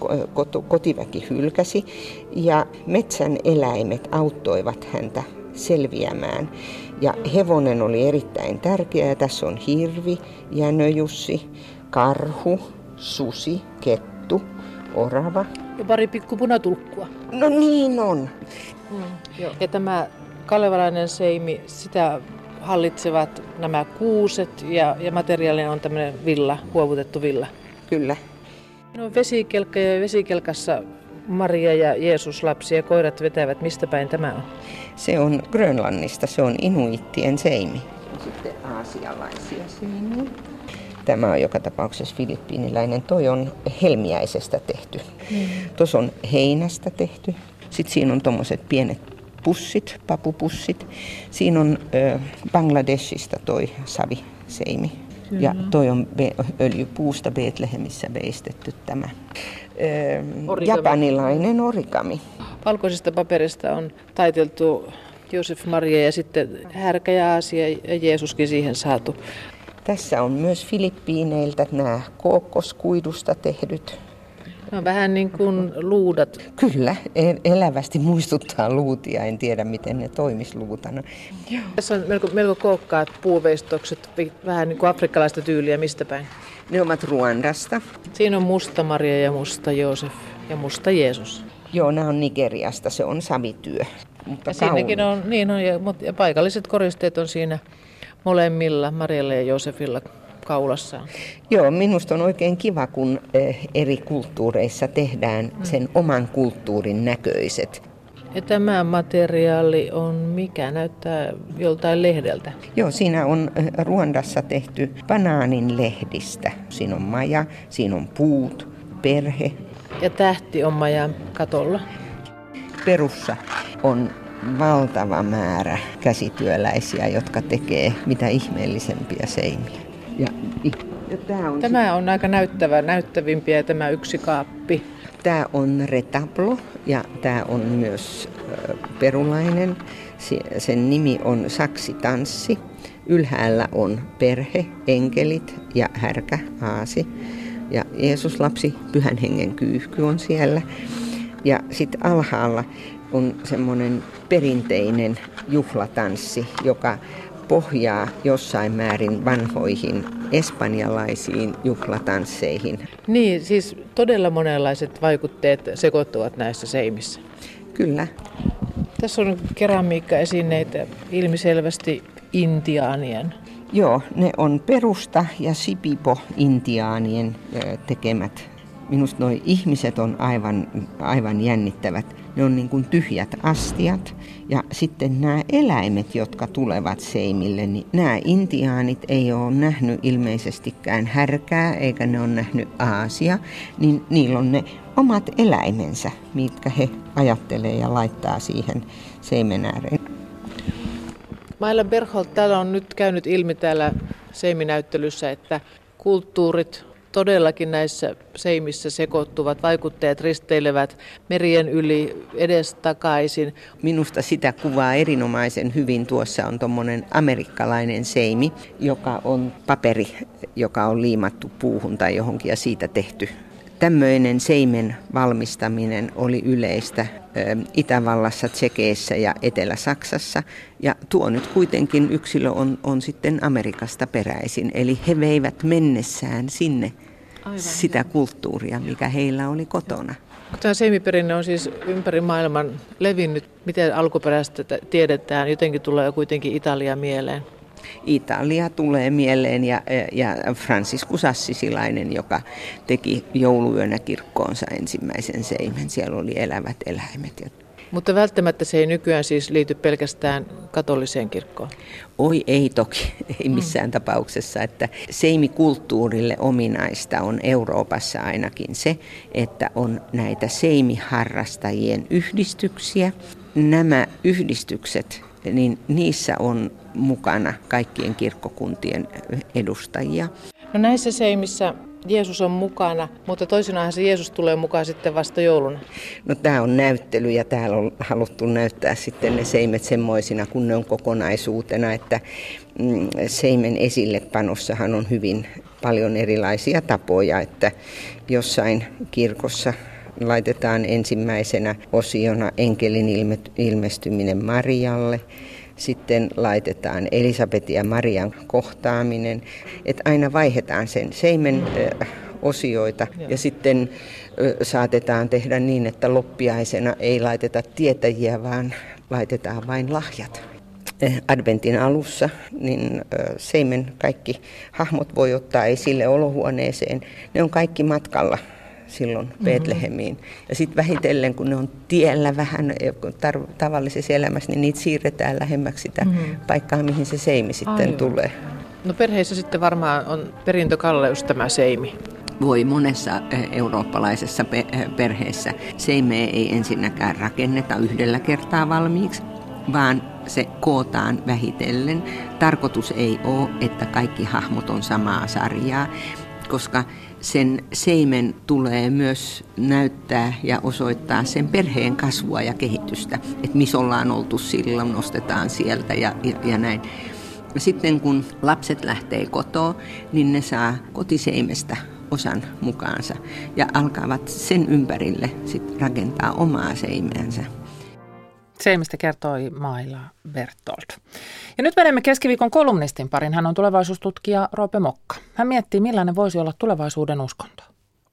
kotiväki hylkäsi ja metsän eläimet auttoivat häntä selviämään. Ja hevonen oli erittäin tärkeä ja tässä on hirvi, jänöjussi, karhu, susi, kettu, orava. Ja pari pikku punatulkkua. No niin on. Mm, joo. Ja tämä kalevalainen seimi, sitä hallitsevat nämä kuuset ja, ja materiaalinen on tämmöinen villa, huovutettu villa. Kyllä. No vesikelkka ja vesikelkassa Maria ja Jeesus lapsi ja koirat vetävät. Mistä päin tämä on? Se on Grönlannista, se on inuittien seimi. Sitten aasialaisia seimiä. Tämä on joka tapauksessa filippiiniläinen. Toi on helmiäisestä tehty. Mm. Tuossa on heinästä tehty. Sitten siinä on tuommoiset pienet pussit, papupussit. Siinä on ö, Bangladeshista toi saviseimi. Kyllä. Ja toi on öljypuusta Betlehemissä veistetty tämä origami. japanilainen origami. Valkoisesta paperista on taiteltu Josef Maria ja sitten härkä ja Aasia ja Jeesuskin siihen saatu. Tässä on myös Filippiineiltä nämä kookkoskuidusta tehdyt ne on vähän niin kuin luudat. Kyllä, elävästi muistuttaa luutia. En tiedä, miten ne toimis luutana. Joo. Tässä on melko, melko kookkaat puuveistokset, vähän niin kuin afrikkalaista tyyliä. Mistä päin? Ne ovat Ruandasta. Siinä on musta Maria ja musta Joosef ja musta Jeesus. Joo, nämä on Nigeriasta, se on savityö. Mutta ja siinäkin on, niin on, ja, ja paikalliset koristeet on siinä molemmilla, Marialla ja Joosefilla kaulassaan. Joo, minusta on oikein kiva, kun eh, eri kulttuureissa tehdään mm. sen oman kulttuurin näköiset. Ja tämä materiaali on mikä? Näyttää joltain lehdeltä. Joo, siinä on eh, Ruandassa tehty banaanin lehdistä. Siinä on maja, siinä on puut, perhe. Ja tähti on majan katolla. Perussa on valtava määrä käsityöläisiä, jotka tekee mitä ihmeellisempiä seimiä. Ja, ja tämä on, tämä on aika näyttävä, näyttävimpiä tämä yksi kaappi. Tämä on retablo ja tämä on myös perulainen. Sen nimi on Saksitanssi. Ylhäällä on perhe, enkelit ja härkä, aasi. Ja Jeesus lapsi, pyhän hengen kyyhky on siellä. Ja sitten alhaalla on semmoinen perinteinen juhlatanssi, joka pohjaa jossain määrin vanhoihin espanjalaisiin juhlatansseihin. Niin, siis todella monenlaiset vaikutteet sekoittuvat näissä seimissä. Kyllä. Tässä on keramiikkaesineitä ilmiselvästi intiaanien. Joo, ne on perusta ja sipipo-intiaanien tekemät. Minusta nuo ihmiset on aivan, aivan jännittävät. Ne on niin kuin tyhjät astiat. Ja sitten nämä eläimet, jotka tulevat seimille, niin nämä intiaanit ei ole nähnyt ilmeisestikään härkää, eikä ne ole nähnyt aasia, niin niillä on ne omat eläimensä, mitkä he ajattelee ja laittaa siihen seimen ääreen. Mailla Berholt, täällä on nyt käynyt ilmi täällä seiminäyttelyssä, että kulttuurit todellakin näissä seimissä sekoittuvat, vaikutteet risteilevät merien yli edestakaisin. Minusta sitä kuvaa erinomaisen hyvin. Tuossa on tuommoinen amerikkalainen seimi, joka on paperi, joka on liimattu puuhun tai johonkin ja siitä tehty Tämmöinen seimen valmistaminen oli yleistä Itävallassa, Tsekeissä ja Etelä-Saksassa. Ja tuo nyt kuitenkin yksilö on, on sitten Amerikasta peräisin. Eli he veivät mennessään sinne Aivan. sitä kulttuuria, mikä heillä oli kotona. Tämä seimiperinne on siis ympäri maailman levinnyt. Miten alkuperäistä tiedetään? Jotenkin tulee kuitenkin Italia mieleen. Italia tulee mieleen ja, ja Franciscus Assisilainen, joka teki jouluyönä kirkkoonsa ensimmäisen seimen. Siellä oli elävät eläimet. Mutta välttämättä se ei nykyään siis liity pelkästään katoliseen kirkkoon. Oi ei toki, ei missään mm. tapauksessa. Että seimikulttuurille ominaista on Euroopassa ainakin se, että on näitä seimiharrastajien yhdistyksiä. Nämä yhdistykset, niin niissä on mukana kaikkien kirkkokuntien edustajia. No näissä seimissä Jeesus on mukana, mutta toisinaan se Jeesus tulee mukaan sitten vasta jouluna. No tämä on näyttely ja täällä on haluttu näyttää sitten ne seimet semmoisina, kun ne on kokonaisuutena, että mm, seimen esillepanossahan on hyvin paljon erilaisia tapoja, että jossain kirkossa laitetaan ensimmäisenä osiona enkelin ilmestyminen Marialle – sitten laitetaan Elisabetin ja Marian kohtaaminen, että aina vaihdetaan sen seimen osioita ja sitten saatetaan tehdä niin, että loppiaisena ei laiteta tietäjiä, vaan laitetaan vain lahjat. Adventin alussa, niin seimen kaikki hahmot voi ottaa esille olohuoneeseen. Ne on kaikki matkalla silloin mm-hmm. Betlehemiin. Ja sitten vähitellen, kun ne on tiellä vähän tar- tavallisessa elämässä, niin niitä siirretään lähemmäksi sitä mm-hmm. paikkaa, mihin se seimi sitten Aivan. tulee. No perheissä sitten varmaan on perintökalleus tämä seimi. Voi monessa eh, eurooppalaisessa eh, perheessä seimeä ei ensinnäkään rakenneta yhdellä kertaa valmiiksi, vaan se kootaan vähitellen. Tarkoitus ei ole, että kaikki hahmot on samaa sarjaa, koska sen seimen tulee myös näyttää ja osoittaa sen perheen kasvua ja kehitystä. Että missä ollaan oltu silloin, nostetaan sieltä ja, ja, näin. Sitten kun lapset lähtee kotoa, niin ne saa kotiseimestä osan mukaansa ja alkavat sen ympärille sit rakentaa omaa seimeänsä. Se, mistä kertoi Maila Bertolt. Ja nyt menemme keskiviikon kolumnistin parin. Hän on tulevaisuustutkija Roope Mokka. Hän miettii, millainen voisi olla tulevaisuuden uskonto.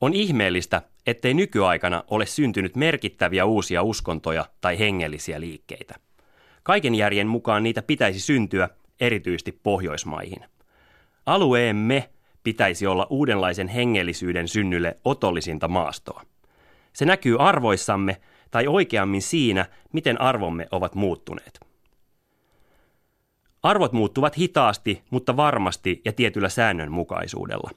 On ihmeellistä, ettei nykyaikana ole syntynyt merkittäviä uusia uskontoja tai hengellisiä liikkeitä. Kaiken järjen mukaan niitä pitäisi syntyä erityisesti Pohjoismaihin. Alueemme pitäisi olla uudenlaisen hengellisyyden synnylle otollisinta maastoa. Se näkyy arvoissamme tai oikeammin siinä, miten arvomme ovat muuttuneet. Arvot muuttuvat hitaasti, mutta varmasti ja tietyllä säännönmukaisuudella.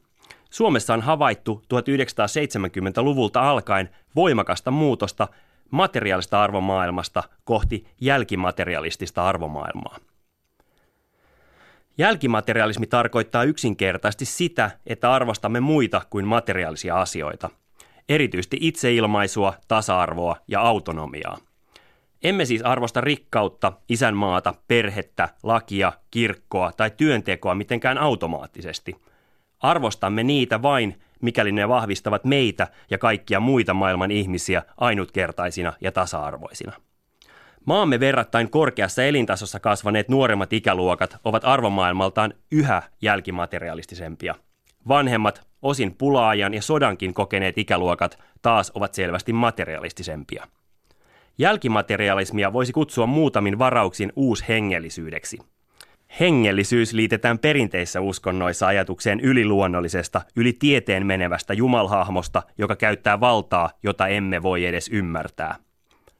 Suomessa on havaittu 1970-luvulta alkaen voimakasta muutosta materiaalista arvomaailmasta kohti jälkimaterialistista arvomaailmaa. Jälkimaterialismi tarkoittaa yksinkertaisesti sitä, että arvostamme muita kuin materiaalisia asioita – erityisesti itseilmaisua, tasa-arvoa ja autonomiaa. Emme siis arvosta rikkautta, isänmaata, perhettä, lakia, kirkkoa tai työntekoa mitenkään automaattisesti. Arvostamme niitä vain, mikäli ne vahvistavat meitä ja kaikkia muita maailman ihmisiä ainutkertaisina ja tasa-arvoisina. Maamme verrattain korkeassa elintasossa kasvaneet nuoremmat ikäluokat ovat arvomaailmaltaan yhä jälkimaterialistisempia. Vanhemmat, osin pulaajan ja sodankin kokeneet ikäluokat taas ovat selvästi materialistisempia. Jälkimaterialismia voisi kutsua muutamin varauksin uushengellisyydeksi. Hengellisyys liitetään perinteissä uskonnoissa ajatukseen yliluonnollisesta, yli tieteen menevästä jumalhahmosta, joka käyttää valtaa, jota emme voi edes ymmärtää.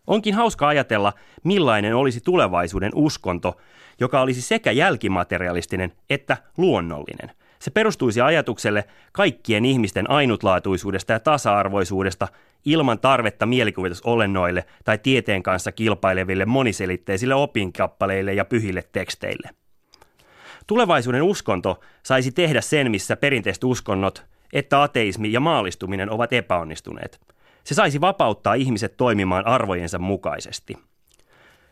Onkin hauska ajatella, millainen olisi tulevaisuuden uskonto, joka olisi sekä jälkimaterialistinen että luonnollinen. Se perustuisi ajatukselle kaikkien ihmisten ainutlaatuisuudesta ja tasa-arvoisuudesta ilman tarvetta mielikuvitusolennoille tai tieteen kanssa kilpaileville moniselitteisille opinkappaleille ja pyhille teksteille. Tulevaisuuden uskonto saisi tehdä sen, missä perinteiset uskonnot, että ateismi ja maalistuminen ovat epäonnistuneet – se saisi vapauttaa ihmiset toimimaan arvojensa mukaisesti.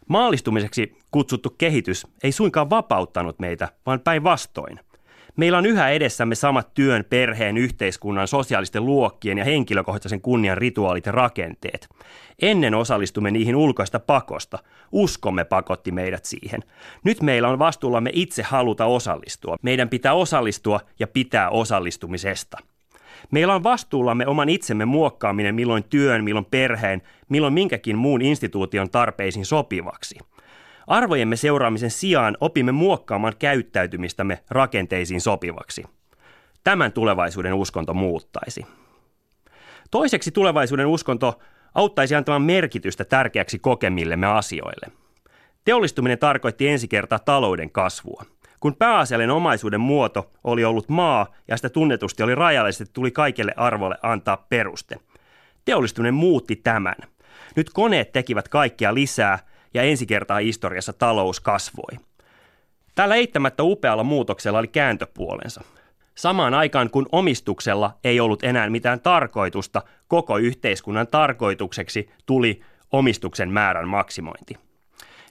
Maalistumiseksi kutsuttu kehitys ei suinkaan vapauttanut meitä, vaan päinvastoin. Meillä on yhä edessämme samat työn, perheen, yhteiskunnan, sosiaalisten luokkien ja henkilökohtaisen kunnian rituaalit ja rakenteet. Ennen osallistumme niihin ulkoista pakosta. Uskomme pakotti meidät siihen. Nyt meillä on vastuullamme itse haluta osallistua. Meidän pitää osallistua ja pitää osallistumisesta – Meillä on vastuullamme oman itsemme muokkaaminen milloin työn, milloin perheen, milloin minkäkin muun instituution tarpeisiin sopivaksi. Arvojemme seuraamisen sijaan opimme muokkaamaan käyttäytymistämme rakenteisiin sopivaksi. Tämän tulevaisuuden uskonto muuttaisi. Toiseksi tulevaisuuden uskonto auttaisi antamaan merkitystä tärkeäksi kokemillemme asioille. Teollistuminen tarkoitti ensi kertaa talouden kasvua – kun pääasiallinen omaisuuden muoto oli ollut maa ja sitä tunnetusti oli rajallisesti, tuli kaikille arvolle antaa peruste. Teollistuminen muutti tämän. Nyt koneet tekivät kaikkea lisää ja ensi kertaa historiassa talous kasvoi. Tällä eittämättä upealla muutoksella oli kääntöpuolensa. Samaan aikaan kun omistuksella ei ollut enää mitään tarkoitusta, koko yhteiskunnan tarkoitukseksi tuli omistuksen määrän maksimointi.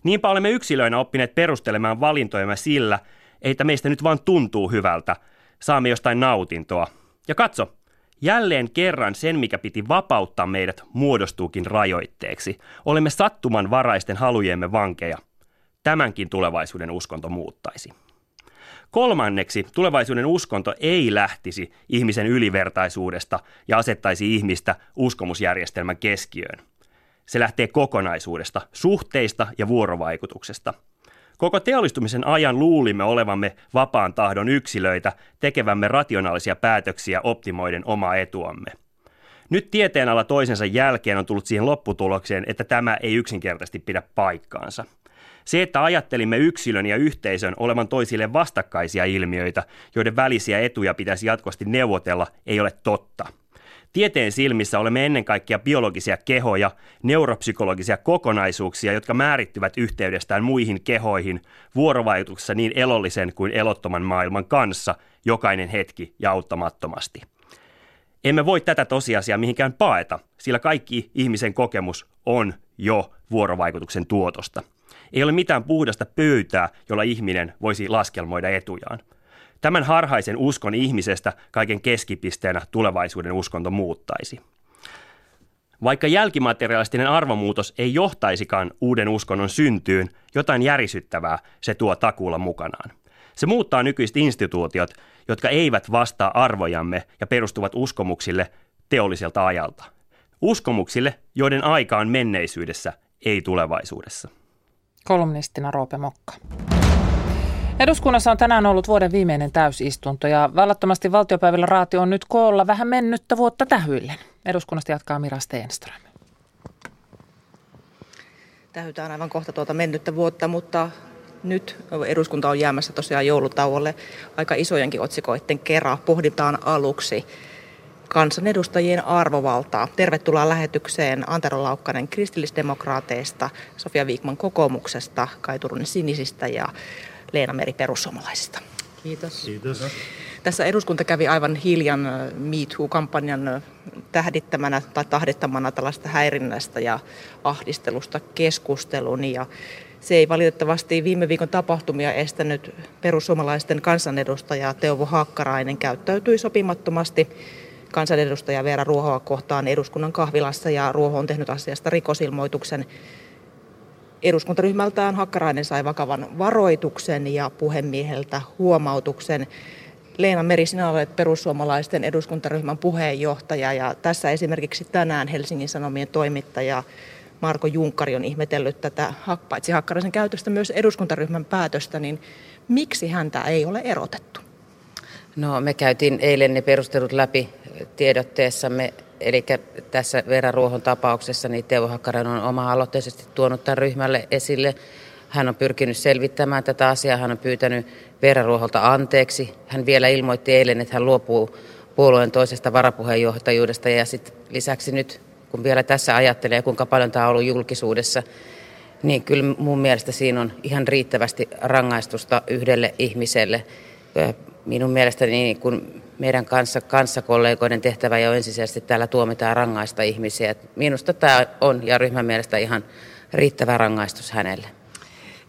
Niinpä olemme yksilöinä oppineet perustelemaan valintojamme sillä, että meistä nyt vaan tuntuu hyvältä, saamme jostain nautintoa. Ja katso, jälleen kerran sen, mikä piti vapauttaa meidät, muodostuukin rajoitteeksi. Olemme sattumanvaraisten halujemme vankeja. Tämänkin tulevaisuuden uskonto muuttaisi. Kolmanneksi, tulevaisuuden uskonto ei lähtisi ihmisen ylivertaisuudesta ja asettaisi ihmistä uskomusjärjestelmän keskiöön. Se lähtee kokonaisuudesta, suhteista ja vuorovaikutuksesta – Koko teollistumisen ajan luulimme olevamme vapaan tahdon yksilöitä, tekevämme rationaalisia päätöksiä optimoiden omaa etuamme. Nyt tieteenala toisensa jälkeen on tullut siihen lopputulokseen, että tämä ei yksinkertaisesti pidä paikkaansa. Se, että ajattelimme yksilön ja yhteisön olevan toisille vastakkaisia ilmiöitä, joiden välisiä etuja pitäisi jatkuvasti neuvotella, ei ole totta – Tieteen silmissä olemme ennen kaikkea biologisia kehoja, neuropsykologisia kokonaisuuksia, jotka määrittyvät yhteydestään muihin kehoihin vuorovaikutuksessa niin elollisen kuin elottoman maailman kanssa jokainen hetki ja auttamattomasti. Emme voi tätä tosiasiaa mihinkään paeta, sillä kaikki ihmisen kokemus on jo vuorovaikutuksen tuotosta. Ei ole mitään puhdasta pöytää, jolla ihminen voisi laskelmoida etujaan. Tämän harhaisen uskon ihmisestä kaiken keskipisteenä tulevaisuuden uskonto muuttaisi. Vaikka jälkimateriaalistinen arvomuutos ei johtaisikaan uuden uskonnon syntyyn, jotain järisyttävää se tuo takuulla mukanaan. Se muuttaa nykyiset instituutiot, jotka eivät vastaa arvojamme ja perustuvat uskomuksille teolliselta ajalta. Uskomuksille, joiden aika on menneisyydessä, ei tulevaisuudessa. Kolumnistina Roope Mokka. Eduskunnassa on tänään ollut vuoden viimeinen täysistunto ja vallattomasti valtiopäivillä raati on nyt koolla vähän mennyttä vuotta tähyillen. Eduskunnasta jatkaa Mira Steenström. Tähytään aivan kohta tuota mennyttä vuotta, mutta nyt eduskunta on jäämässä tosiaan joulutauolle aika isojenkin otsikoiden kerran. Pohditaan aluksi kansanedustajien arvovaltaa. Tervetuloa lähetykseen Antero Laukkanen kristillisdemokraateista, Sofia Viikman kokoomuksesta, Kai Turunen sinisistä ja Leena Meri perussuomalaisista. Kiitos. Kiitos. Tässä eduskunta kävi aivan hiljan Me Too-kampanjan tähdittämänä tai tahdittamana tällaista häirinnästä ja ahdistelusta keskustelun. Ja se ei valitettavasti viime viikon tapahtumia estänyt perussuomalaisten kansanedustaja Teuvo Haakkarainen käyttäytyi sopimattomasti kansanedustaja Veera Ruohoa kohtaan eduskunnan kahvilassa ja Ruoho on tehnyt asiasta rikosilmoituksen. Eduskuntaryhmältään Hakkarainen sai vakavan varoituksen ja puhemieheltä huomautuksen. Leena Meri, sinä olet perussuomalaisten eduskuntaryhmän puheenjohtaja ja tässä esimerkiksi tänään Helsingin Sanomien toimittaja Marko Junkkari on ihmetellyt tätä paitsi Hakkaraisen käytöstä myös eduskuntaryhmän päätöstä, niin miksi häntä ei ole erotettu? No me käytiin eilen ne perustelut läpi tiedotteessamme, eli tässä Veera Ruohon tapauksessa niin Teuvo Hakkarainen on oma-aloitteisesti tuonut tämän ryhmälle esille. Hän on pyrkinyt selvittämään tätä asiaa, hän on pyytänyt Veera Ruoholta anteeksi. Hän vielä ilmoitti eilen, että hän luopuu puolueen toisesta varapuheenjohtajuudesta ja sitten lisäksi nyt, kun vielä tässä ajattelee, kuinka paljon tämä on ollut julkisuudessa, niin kyllä mun mielestä siinä on ihan riittävästi rangaistusta yhdelle ihmiselle minun mielestäni niin kun meidän kanssa, kanssakollegoiden tehtävä jo ensisijaisesti täällä tuomitaan rangaista ihmisiä. Minusta tämä on ja ryhmän mielestä ihan riittävä rangaistus hänelle.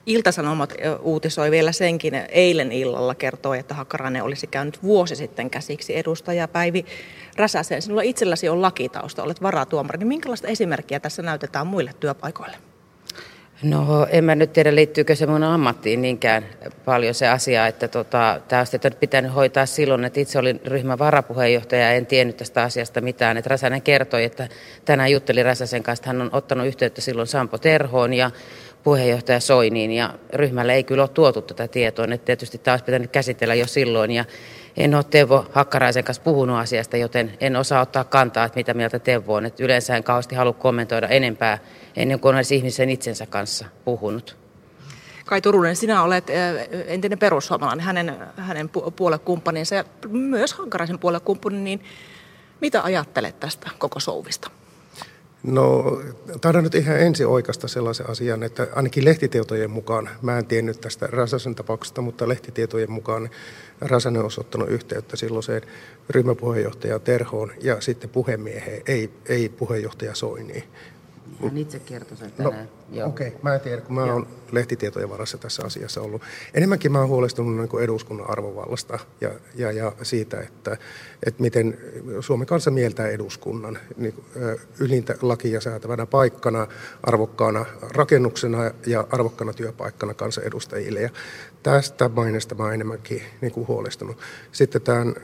Iltasanomat uutisoi vielä senkin eilen illalla kertoi, että Hakkarainen olisi käynyt vuosi sitten käsiksi edustaja Päivi Räsäseen. Sinulla itselläsi on lakitausta, olet varatuomari. Niin minkälaista esimerkkiä tässä näytetään muille työpaikoille? No en mä nyt tiedä, liittyykö se mun ammattiin niinkään paljon se asia, että tota, tämä olisi pitänyt hoitaa silloin, että itse olin ryhmän varapuheenjohtaja ja en tiennyt tästä asiasta mitään. Että Räsänen kertoi, että tänään jutteli Räsäsen kanssa, että hän on ottanut yhteyttä silloin Sampo Terhoon ja puheenjohtaja Soiniin ja ryhmälle ei kyllä ole tuotu tätä tietoa. Että tietysti tämä olisi pitänyt käsitellä jo silloin ja en ole Teuvo Hakkaraisen kanssa puhunut asiasta, joten en osaa ottaa kantaa, että mitä mieltä Teuvo on. Että yleensä en kauheasti halua kommentoida enempää ennen kuin olisi ihmisen itsensä kanssa puhunut. Kai Turunen, sinä olet entinen perussuomalainen, hänen, hänen puolekumppaninsa ja myös Hankaraisen puolekumppanin, niin mitä ajattelet tästä koko souvista? No, taidan nyt ihan ensi oikeasta sellaisen asian, että ainakin lehtitietojen mukaan, mä en tiennyt tästä Rasasen tapauksesta, mutta lehtitietojen mukaan Rasanen on ottanut yhteyttä silloiseen ryhmäpuheenjohtaja Terhoon ja sitten puhemieheen, ei, ei puheenjohtaja Soiniin. Hän itse kertoi sen no, tänään. No, Okei, okay. mä en tiedä, kun mä oon lehtitietojen varassa tässä asiassa ollut. Enemmänkin mä oon huolestunut niin eduskunnan arvovallasta ja, ja, ja siitä, että, että miten Suomen kanssa mieltää eduskunnan niin, ylintä lakia säätävänä paikkana, arvokkaana rakennuksena ja arvokkaana työpaikkana kansanedustajille. Ja tästä mainesta mä oon enemmänkin niin kuin huolestunut. Sitten tämän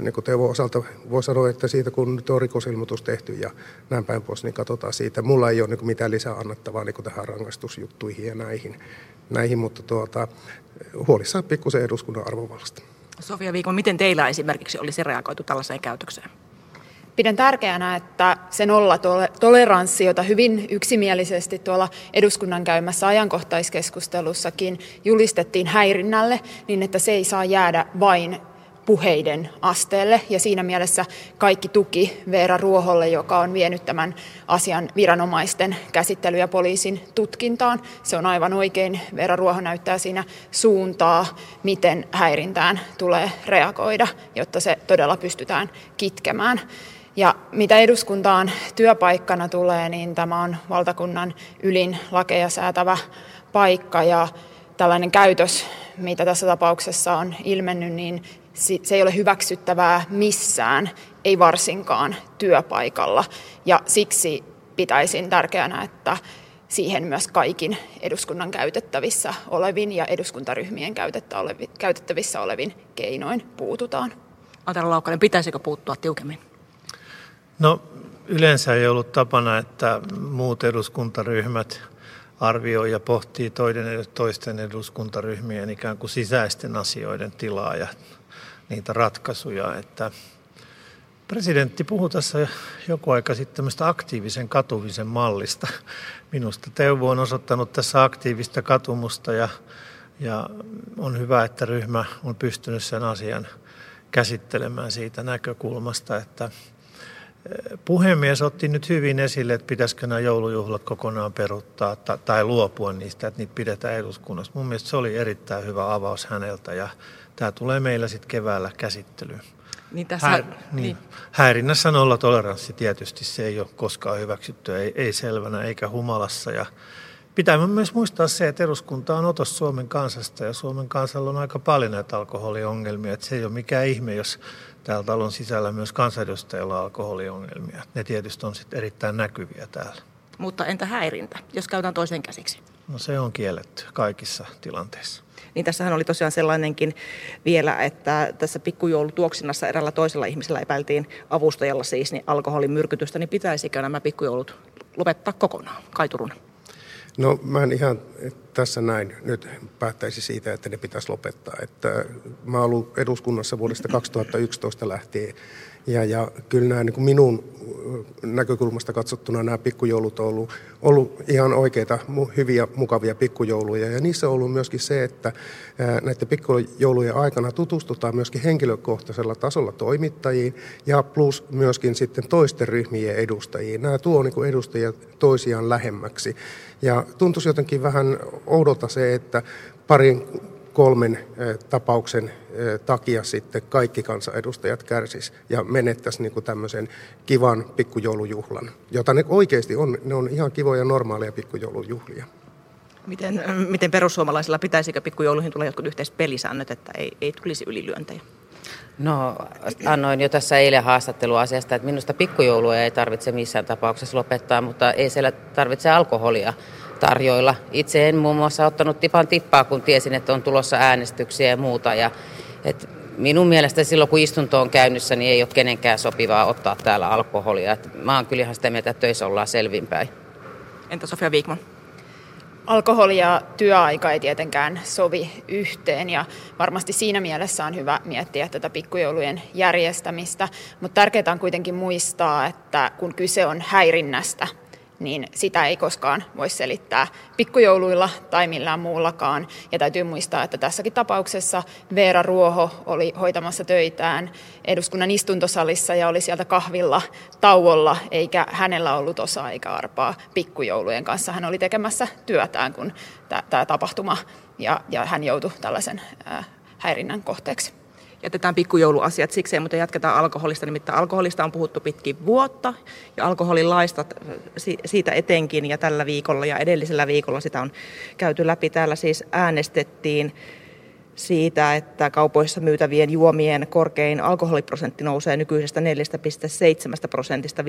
niin kuin Teuvo osalta voi sanoa, että siitä kun nyt on rikosilmoitus tehty ja näin päin pois, niin katsotaan siitä. Mulla ei ole niin mitään lisää annettavaa niin tähän rangaistusjuttuihin ja näihin, näihin mutta tuota, huolissaan pikkusen eduskunnan arvovallasta. Sofia Viikon, miten teillä esimerkiksi olisi reagoitu tällaiseen käytökseen? Pidän tärkeänä, että se nollatoleranssi, jota hyvin yksimielisesti tuolla eduskunnan käymässä ajankohtaiskeskustelussakin julistettiin häirinnälle, niin että se ei saa jäädä vain puheiden asteelle. Ja siinä mielessä kaikki tuki Veera Ruoholle, joka on vienyt tämän asian viranomaisten käsittely- ja poliisin tutkintaan. Se on aivan oikein. Veera Ruoho näyttää siinä suuntaa, miten häirintään tulee reagoida, jotta se todella pystytään kitkemään. Ja mitä eduskuntaan työpaikkana tulee, niin tämä on valtakunnan ylin lakeja säätävä paikka ja tällainen käytös, mitä tässä tapauksessa on ilmennyt, niin se ei ole hyväksyttävää missään, ei varsinkaan työpaikalla. Ja siksi pitäisin tärkeänä, että siihen myös kaikin eduskunnan käytettävissä olevin ja eduskuntaryhmien käytettävissä olevin keinoin puututaan. Antero Laukkanen, pitäisikö puuttua tiukemmin? No yleensä ei ollut tapana, että muut eduskuntaryhmät arvioi ja pohtii toiden, toisten eduskuntaryhmien ikään kuin sisäisten asioiden tilaa ja niitä ratkaisuja. Että presidentti puhui tässä joku aika sitten aktiivisen katumisen mallista. Minusta Teuvo on osoittanut tässä aktiivista katumusta ja, ja on hyvä, että ryhmä on pystynyt sen asian käsittelemään siitä näkökulmasta, että Puhemies otti nyt hyvin esille, että pitäisikö nämä joulujuhlat kokonaan peruttaa tai luopua niistä, että niitä pidetään eduskunnassa. Mun mielestä se oli erittäin hyvä avaus häneltä ja Tämä tulee meillä sitten keväällä käsittelyyn. Niin tässä, Häir, niin. Niin. Häirinnässä nollatoleranssi tietysti, se ei ole koskaan hyväksytty, ei, ei selvänä eikä humalassa. Ja, Pitää myös muistaa se, että eduskunta on otos Suomen kansasta ja Suomen kansalla on aika paljon näitä alkoholiongelmia. Että se ei ole mikään ihme, jos täällä talon sisällä myös kansanedustajilla on alkoholiongelmia. Ne tietysti on sitten erittäin näkyviä täällä. Mutta entä häirintä, jos käytetään toisen käsiksi? No se on kielletty kaikissa tilanteissa. Niin tässähän oli tosiaan sellainenkin vielä, että tässä pikkujoulutuoksinnassa erällä toisella ihmisellä epäiltiin avustajalla siis niin alkoholin myrkytystä, niin pitäisikö nämä pikkujoulut lopettaa kokonaan? Kaituruna. No mä en ihan tässä näin nyt päättäisi siitä, että ne pitäisi lopettaa. Että mä oon ollut eduskunnassa vuodesta 2011 lähtien ja, ja kyllä nämä niin kuin minun näkökulmasta katsottuna nämä pikkujoulut on ollut, ollut ihan oikeita, hyviä, mukavia pikkujouluja. Ja niissä on ollut myöskin se, että näiden pikkujoulujen aikana tutustutaan myöskin henkilökohtaisella tasolla toimittajiin ja plus myöskin sitten toisten ryhmien edustajiin. Nämä tuo niin edustajia toisiaan lähemmäksi. Ja tuntuisi jotenkin vähän oudolta se, että parin kolmen tapauksen takia sitten kaikki kansanedustajat kärsis ja menettäisi niin tämmöisen kivan pikkujoulujuhlan, jota ne oikeasti on. Ne on ihan kivoja normaaleja pikkujoulujuhlia. Miten, miten perussuomalaisilla pitäisikö pikkujouluihin tulla jotkut yhteiset pelisäännöt, että ei, ei tulisi ylilyöntejä? No, annoin jo tässä eilen haastattelua asiasta, että minusta pikkujoulua ei tarvitse missään tapauksessa lopettaa, mutta ei siellä tarvitse alkoholia tarjoilla. Itse en muun muassa ottanut tipan tippaa, kun tiesin, että on tulossa äänestyksiä ja muuta. Ja, et minun mielestä silloin, kun istunto on käynnissä, niin ei ole kenenkään sopivaa ottaa täällä alkoholia. Et mä oon kyllähän sitä mieltä, että töissä ollaan selvinpäin. Entä Sofia Viikman? Alkoholi ja työaika ei tietenkään sovi yhteen ja varmasti siinä mielessä on hyvä miettiä tätä pikkujoulujen järjestämistä, mutta tärkeää on kuitenkin muistaa, että kun kyse on häirinnästä, niin sitä ei koskaan voi selittää pikkujouluilla tai millään muullakaan. Ja täytyy muistaa, että tässäkin tapauksessa Veera Ruoho oli hoitamassa töitään eduskunnan istuntosalissa ja oli sieltä kahvilla tauolla, eikä hänellä ollut osaa eikä arpaa pikkujoulujen kanssa. Hän oli tekemässä työtään, kun tämä tapahtuma ja, ja hän joutui tällaisen häirinnän kohteeksi jätetään pikkujouluasiat sikseen, mutta jatketaan alkoholista. Nimittäin alkoholista on puhuttu pitkin vuotta ja alkoholilaista siitä etenkin ja tällä viikolla ja edellisellä viikolla sitä on käyty läpi. Täällä siis äänestettiin siitä, että kaupoissa myytävien juomien korkein alkoholiprosentti nousee nykyisestä 4,7 prosentista 5,5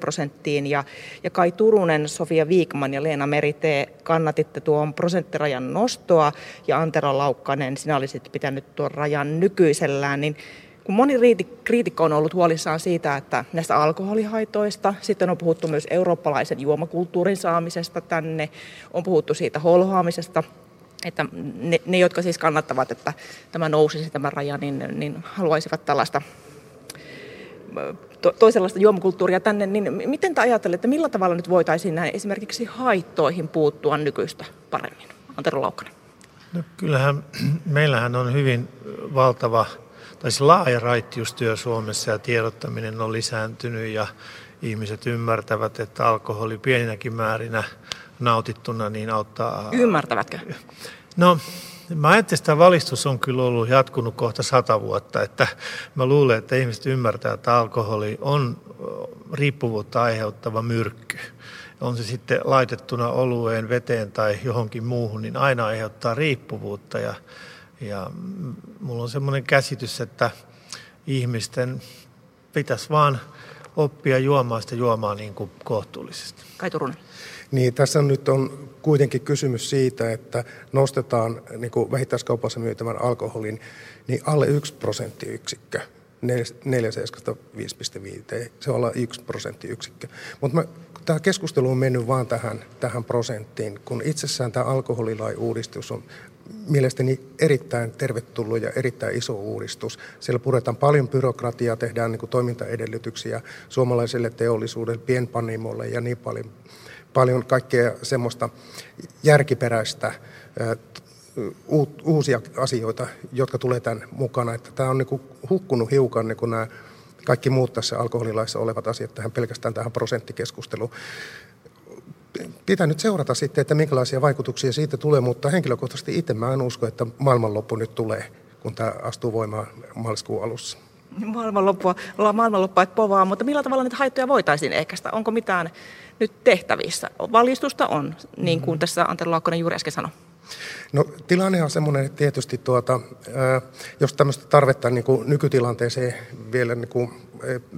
prosenttiin. Ja, ja Kai Turunen, Sofia Viikman ja Leena Merite kannatitte tuon prosenttirajan nostoa ja Antero Laukkanen, sinä olisit pitänyt tuon rajan nykyisellään, niin kun moni kriitikko on ollut huolissaan siitä, että näistä alkoholihaitoista, sitten on puhuttu myös eurooppalaisen juomakulttuurin saamisesta tänne, on puhuttu siitä holhoamisesta, että ne, ne, jotka siis kannattavat, että tämä nousisi tämä raja, niin, niin haluaisivat tällaista to, toisenlaista juomakulttuuria tänne, niin miten te ajattelette, millä tavalla nyt voitaisiin näin esimerkiksi haittoihin puuttua nykyistä paremmin? Antero Laukkanen. No kyllähän meillähän on hyvin valtava, tai siis laaja raittiustyö Suomessa ja tiedottaminen on lisääntynyt ja ihmiset ymmärtävät, että alkoholi pieninäkin määrinä – nautittuna, niin auttaa... Ymmärtävätkö? No, mä ajattelin, että tämä valistus on kyllä ollut jatkunut kohta sata vuotta, että mä luulen, että ihmiset ymmärtää, että alkoholi on riippuvuutta aiheuttava myrkky. On se sitten laitettuna olueen, veteen tai johonkin muuhun, niin aina aiheuttaa riippuvuutta ja, ja mulla on semmoinen käsitys, että ihmisten pitäisi vaan oppia juomaan sitä juomaa niin kuin kohtuullisesti. Kai Turunen. Niin tässä nyt on kuitenkin kysymys siitä, että nostetaan niin kuin vähittäiskaupassa myytävän alkoholin niin alle 1 prosenttiyksikkö. 4,5. Se on olla 1 prosenttiyksikkö. Mutta tämä keskustelu on mennyt vaan tähän, tähän prosenttiin, kun itsessään tämä alkoholilain uudistus on mielestäni erittäin tervetullut ja erittäin iso uudistus. Siellä puretaan paljon byrokratiaa, tehdään niin kuin toimintaedellytyksiä suomalaiselle teollisuudelle, pienpanimolle ja niin paljon paljon kaikkea semmoista järkiperäistä uusia asioita, jotka tulee tämän mukana. Että tämä on niin hukkunut hiukan niin nämä kaikki muut tässä alkoholilaissa olevat asiat tähän pelkästään tähän prosenttikeskusteluun. Pitää nyt seurata sitten, että minkälaisia vaikutuksia siitä tulee, mutta henkilökohtaisesti itse mä en usko, että maailmanloppu nyt tulee, kun tämä astuu voimaan maaliskuun alussa. Maailmanloppua, ollaan maailmanloppua, että povaa, mutta millä tavalla niitä haittoja voitaisiin ehkäistä? Onko mitään nyt tehtävissä? Valistusta on, niin kuin tässä Antero Laukkonen juuri äsken sanoi. No tilanne on semmoinen, että tietysti tuota, jos tämmöistä tarvetta niin kuin nykytilanteeseen vielä niin kuin,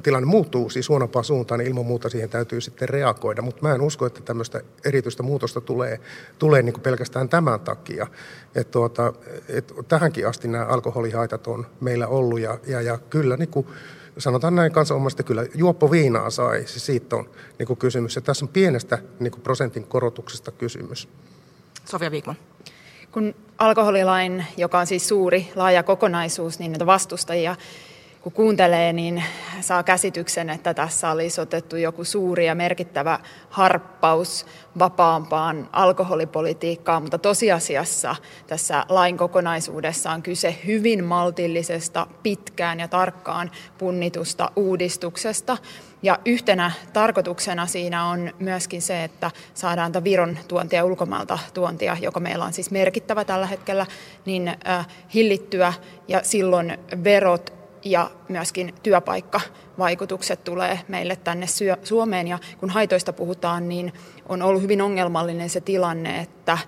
tilanne muuttuu siis huonompaan suuntaan, niin ilman muuta siihen täytyy sitten reagoida. Mutta mä en usko, että tämmöistä erityistä muutosta tulee, tulee niin kuin pelkästään tämän takia. Et tuota, et tähänkin asti nämä alkoholihaitat on meillä ollut ja, ja, ja kyllä niin kuin, sanotaan näin kansanomaisesti, kyllä juoppo viinaa sai, siis siitä on niin kuin kysymys. Ja tässä on pienestä niin kuin prosentin korotuksesta kysymys. Sofia Viikman kun alkoholilain, joka on siis suuri, laaja kokonaisuus, niin näitä vastustajia kun kuuntelee, niin saa käsityksen, että tässä olisi otettu joku suuri ja merkittävä harppaus vapaampaan alkoholipolitiikkaan, mutta tosiasiassa tässä lain kokonaisuudessa on kyse hyvin maltillisesta, pitkään ja tarkkaan punnitusta uudistuksesta. Ja yhtenä tarkoituksena siinä on myöskin se, että saadaan tätä Viron tuontia ulkomailta tuontia, joka meillä on siis merkittävä tällä hetkellä, niin äh, hillittyä ja silloin verot ja myöskin työpaikkavaikutukset tulee meille tänne Suomeen. Ja kun haitoista puhutaan, niin on ollut hyvin ongelmallinen se tilanne, että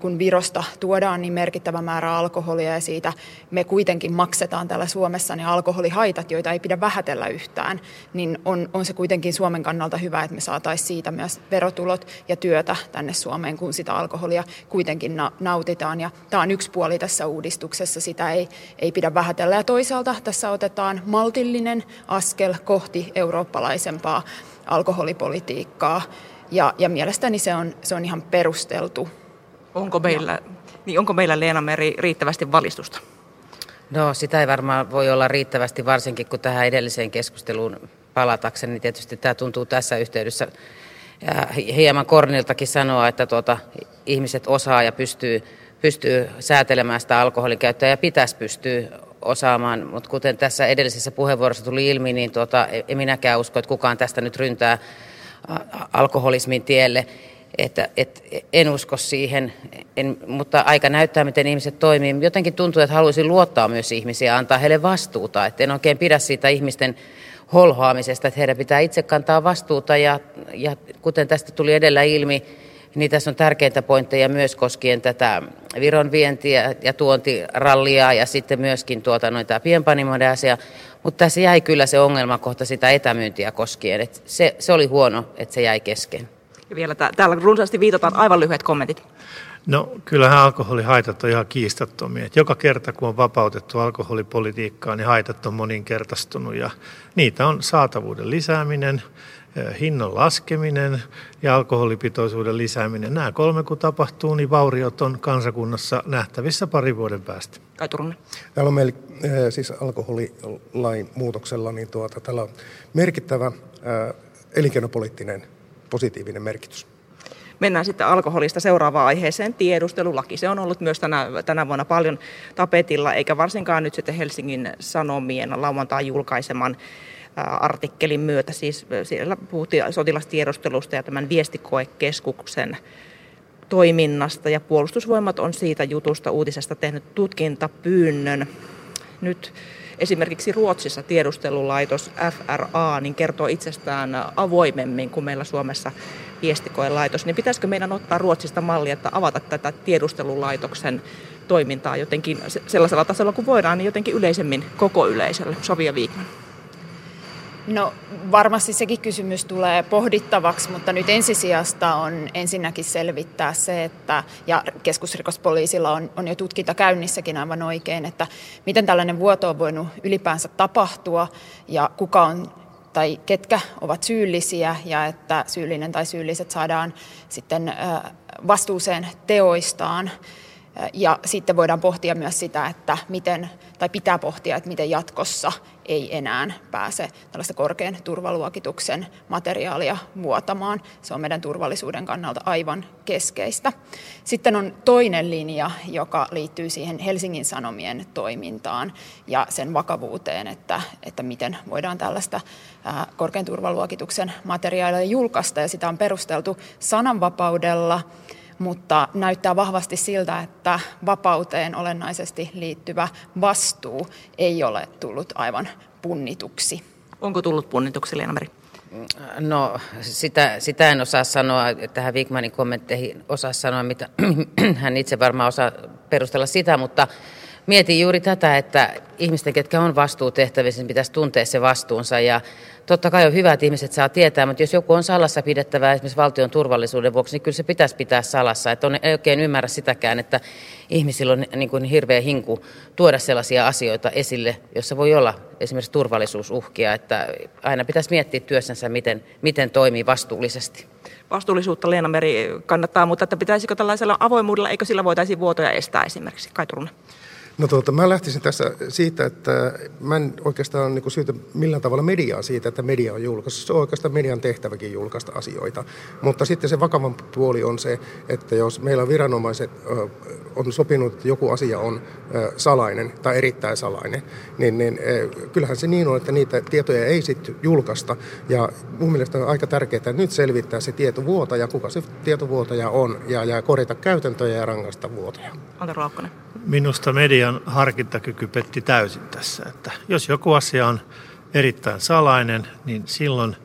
kun Virosta tuodaan niin merkittävä määrä alkoholia ja siitä me kuitenkin maksetaan täällä Suomessa ne alkoholihaitat, joita ei pidä vähätellä yhtään, niin on, on se kuitenkin Suomen kannalta hyvä, että me saataisiin siitä myös verotulot ja työtä tänne Suomeen, kun sitä alkoholia kuitenkin nautitaan. Ja tämä on yksi puoli tässä uudistuksessa, sitä ei, ei pidä vähätellä. Ja toisaalta tässä otetaan maltillinen askel kohti eurooppalaisempaa alkoholipolitiikkaa. Ja, ja mielestäni se on, se on ihan perusteltu. Onko meillä, niin onko meillä Leena Meri riittävästi valistusta? No sitä ei varmaan voi olla riittävästi, varsinkin kun tähän edelliseen keskusteluun palatakseni, niin tietysti tämä tuntuu tässä yhteydessä hieman korniltakin sanoa, että tuota, ihmiset osaa ja pystyy, pystyy säätelemään sitä alkoholin käyttöä ja pitäisi pystyä osaamaan, mutta kuten tässä edellisessä puheenvuorossa tuli ilmi, niin tuota, en minäkään usko, että kukaan tästä nyt ryntää alkoholismin tielle. Että, et, en usko siihen, en, mutta aika näyttää, miten ihmiset toimii. Jotenkin tuntuu, että haluaisin luottaa myös ihmisiä antaa heille vastuuta. Että en oikein pidä siitä ihmisten holhoamisesta, että heidän pitää itse kantaa vastuuta. Ja, ja kuten tästä tuli edellä ilmi, niin tässä on tärkeitä pointteja myös koskien tätä Viron vientiä ja tuontirallia ja sitten myöskin tuota, noita pienpanimoiden asia. Mutta tässä jäi kyllä se ongelmakohta sitä etämyyntiä koskien. Et se, se oli huono, että se jäi kesken. Ja vielä täällä runsaasti viitataan aivan lyhyet kommentit. No kyllähän alkoholihaitat on ihan kiistattomia. Et joka kerta kun on vapautettu alkoholipolitiikkaa, niin haitat on moninkertaistunut ja niitä on saatavuuden lisääminen, hinnan laskeminen ja alkoholipitoisuuden lisääminen. Nämä kolme kun tapahtuu, niin vauriot on kansakunnassa nähtävissä parin vuoden päästä. Kai Turunen. Täällä on meillä siis alkoholilain muutoksella niin tuota, tällä on merkittävä elinkeinopoliittinen positiivinen merkitys. Mennään sitten alkoholista seuraavaan aiheeseen, tiedustelulaki. Se on ollut myös tänä, tänä vuonna paljon tapetilla, eikä varsinkaan nyt sitten Helsingin Sanomien lauantai julkaiseman artikkelin myötä. Siis siellä puhuttiin sotilastiedustelusta ja tämän viestikoekeskuksen toiminnasta ja puolustusvoimat on siitä jutusta uutisesta tehnyt tutkintapyynnön. Nyt esimerkiksi Ruotsissa tiedustelulaitos FRA niin kertoo itsestään avoimemmin kuin meillä Suomessa viestikoelaitos. Niin pitäisikö meidän ottaa Ruotsista mallia, että avata tätä tiedustelulaitoksen toimintaa jotenkin sellaisella tasolla kuin voidaan, niin jotenkin yleisemmin koko yleisölle? Sovia Viikman. No varmasti sekin kysymys tulee pohdittavaksi, mutta nyt ensisijasta on ensinnäkin selvittää se, että, ja keskusrikospoliisilla on, on jo tutkinta käynnissäkin aivan oikein, että miten tällainen vuoto on voinut ylipäänsä tapahtua ja kuka on tai ketkä ovat syyllisiä ja että syyllinen tai syylliset saadaan sitten vastuuseen teoistaan. Ja sitten voidaan pohtia myös sitä, että miten, tai pitää pohtia, että miten jatkossa ei enää pääse tällaista korkean turvaluokituksen materiaalia vuotamaan. Se on meidän turvallisuuden kannalta aivan keskeistä. Sitten on toinen linja, joka liittyy siihen Helsingin Sanomien toimintaan ja sen vakavuuteen, että, että miten voidaan tällaista korkean turvaluokituksen materiaalia julkaista. Ja sitä on perusteltu sananvapaudella, mutta näyttää vahvasti siltä, että vapauteen olennaisesti liittyvä vastuu ei ole tullut aivan punnituksi. Onko tullut punnituksi, Leena Meri? No sitä, sitä en osaa sanoa, tähän Wigmanin kommentteihin osaa sanoa, mitä hän itse varmaan osaa perustella sitä, mutta mietin juuri tätä, että ihmisten, ketkä on vastuutehtävissä, niin pitäisi tuntea se vastuunsa ja totta kai on hyvä, että ihmiset saa tietää, mutta jos joku on salassa pidettävää esimerkiksi valtion turvallisuuden vuoksi, niin kyllä se pitäisi pitää salassa. Että on, ei oikein ymmärrä sitäkään, että ihmisillä on niin kuin hirveä hinku tuoda sellaisia asioita esille, jossa voi olla esimerkiksi turvallisuusuhkia, että aina pitäisi miettiä työssänsä, miten, miten toimii vastuullisesti. Vastuullisuutta Leena Meri kannattaa, mutta että pitäisikö tällaisella avoimuudella, eikö sillä voitaisiin vuotoja estää esimerkiksi? Kai Turunen. No tuota, mä lähtisin tässä siitä, että mä en oikeastaan niin syytä millään tavalla mediaa siitä, että media on julkaissut. Se on oikeastaan median tehtäväkin julkaista asioita. Mutta sitten se vakavan puoli on se, että jos meillä viranomaiset on sopinut, että joku asia on salainen tai erittäin salainen, niin, niin kyllähän se niin on, että niitä tietoja ei sitten julkaista. Ja mun mielestä on aika tärkeää että nyt selvittää se tietovuotaja, kuka se tietovuotaja on, ja, ja korjata käytäntöjä ja rangaista vuotaja. Antero Laukkonen. Minusta median harkintakyky petti täysin tässä. Että jos joku asia on erittäin salainen, niin silloin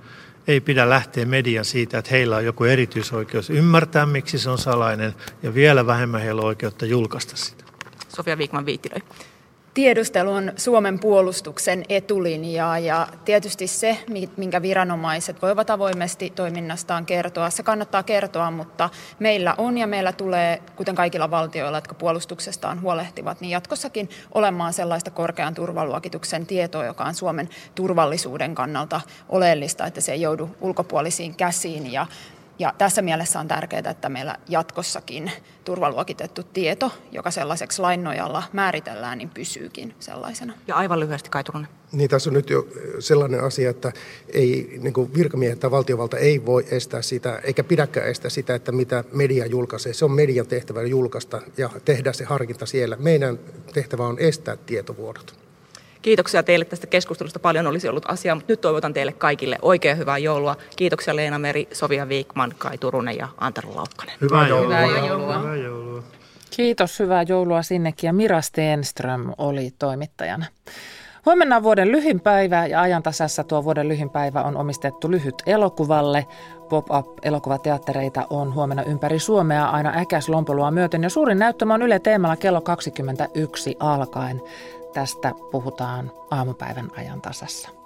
ei pidä lähteä median siitä, että heillä on joku erityisoikeus ymmärtää, miksi se on salainen, ja vielä vähemmän heillä on oikeutta julkaista sitä. Sofia Viikman Viittilöi. Tiedustelu on Suomen puolustuksen etulinjaa ja tietysti se, minkä viranomaiset voivat avoimesti toiminnastaan kertoa, se kannattaa kertoa, mutta meillä on ja meillä tulee, kuten kaikilla valtioilla, jotka puolustuksestaan huolehtivat, niin jatkossakin olemaan sellaista korkean turvaluokituksen tietoa, joka on Suomen turvallisuuden kannalta oleellista, että se ei joudu ulkopuolisiin käsiin. Ja ja tässä mielessä on tärkeää, että meillä jatkossakin turvaluokitettu tieto, joka sellaiseksi lain nojalla määritellään, niin pysyykin sellaisena. Ja aivan lyhyesti Kaiturunen. Niin tässä on nyt jo sellainen asia, että ei, niin virkamiehet tai valtiovalta ei voi estää sitä, eikä pidäkään estää sitä, että mitä media julkaisee. Se on median tehtävä julkaista ja tehdä se harkinta siellä. Meidän tehtävä on estää tietovuodot. Kiitoksia teille tästä keskustelusta. Paljon olisi ollut asiaa, mutta nyt toivotan teille kaikille oikein hyvää joulua. Kiitoksia Leena Meri, Sofia Viikman, Kai Turunen ja Antero Laukkanen. Hyvää joulua. Hyvää joulua. Hyvää joulua. Kiitos, hyvää joulua sinnekin. Ja Mira Stenström oli toimittajana. Huomenna on vuoden lyhin päivä ja ajantasassa tuo vuoden lyhin päivä on omistettu lyhyt elokuvalle. Pop-up-elokuvateattereita on huomenna ympäri Suomea aina äkäs lompolua myöten ja suurin näyttämä on Yle Teemalla kello 21 alkaen. Tästä puhutaan aamupäivän ajan tasassa.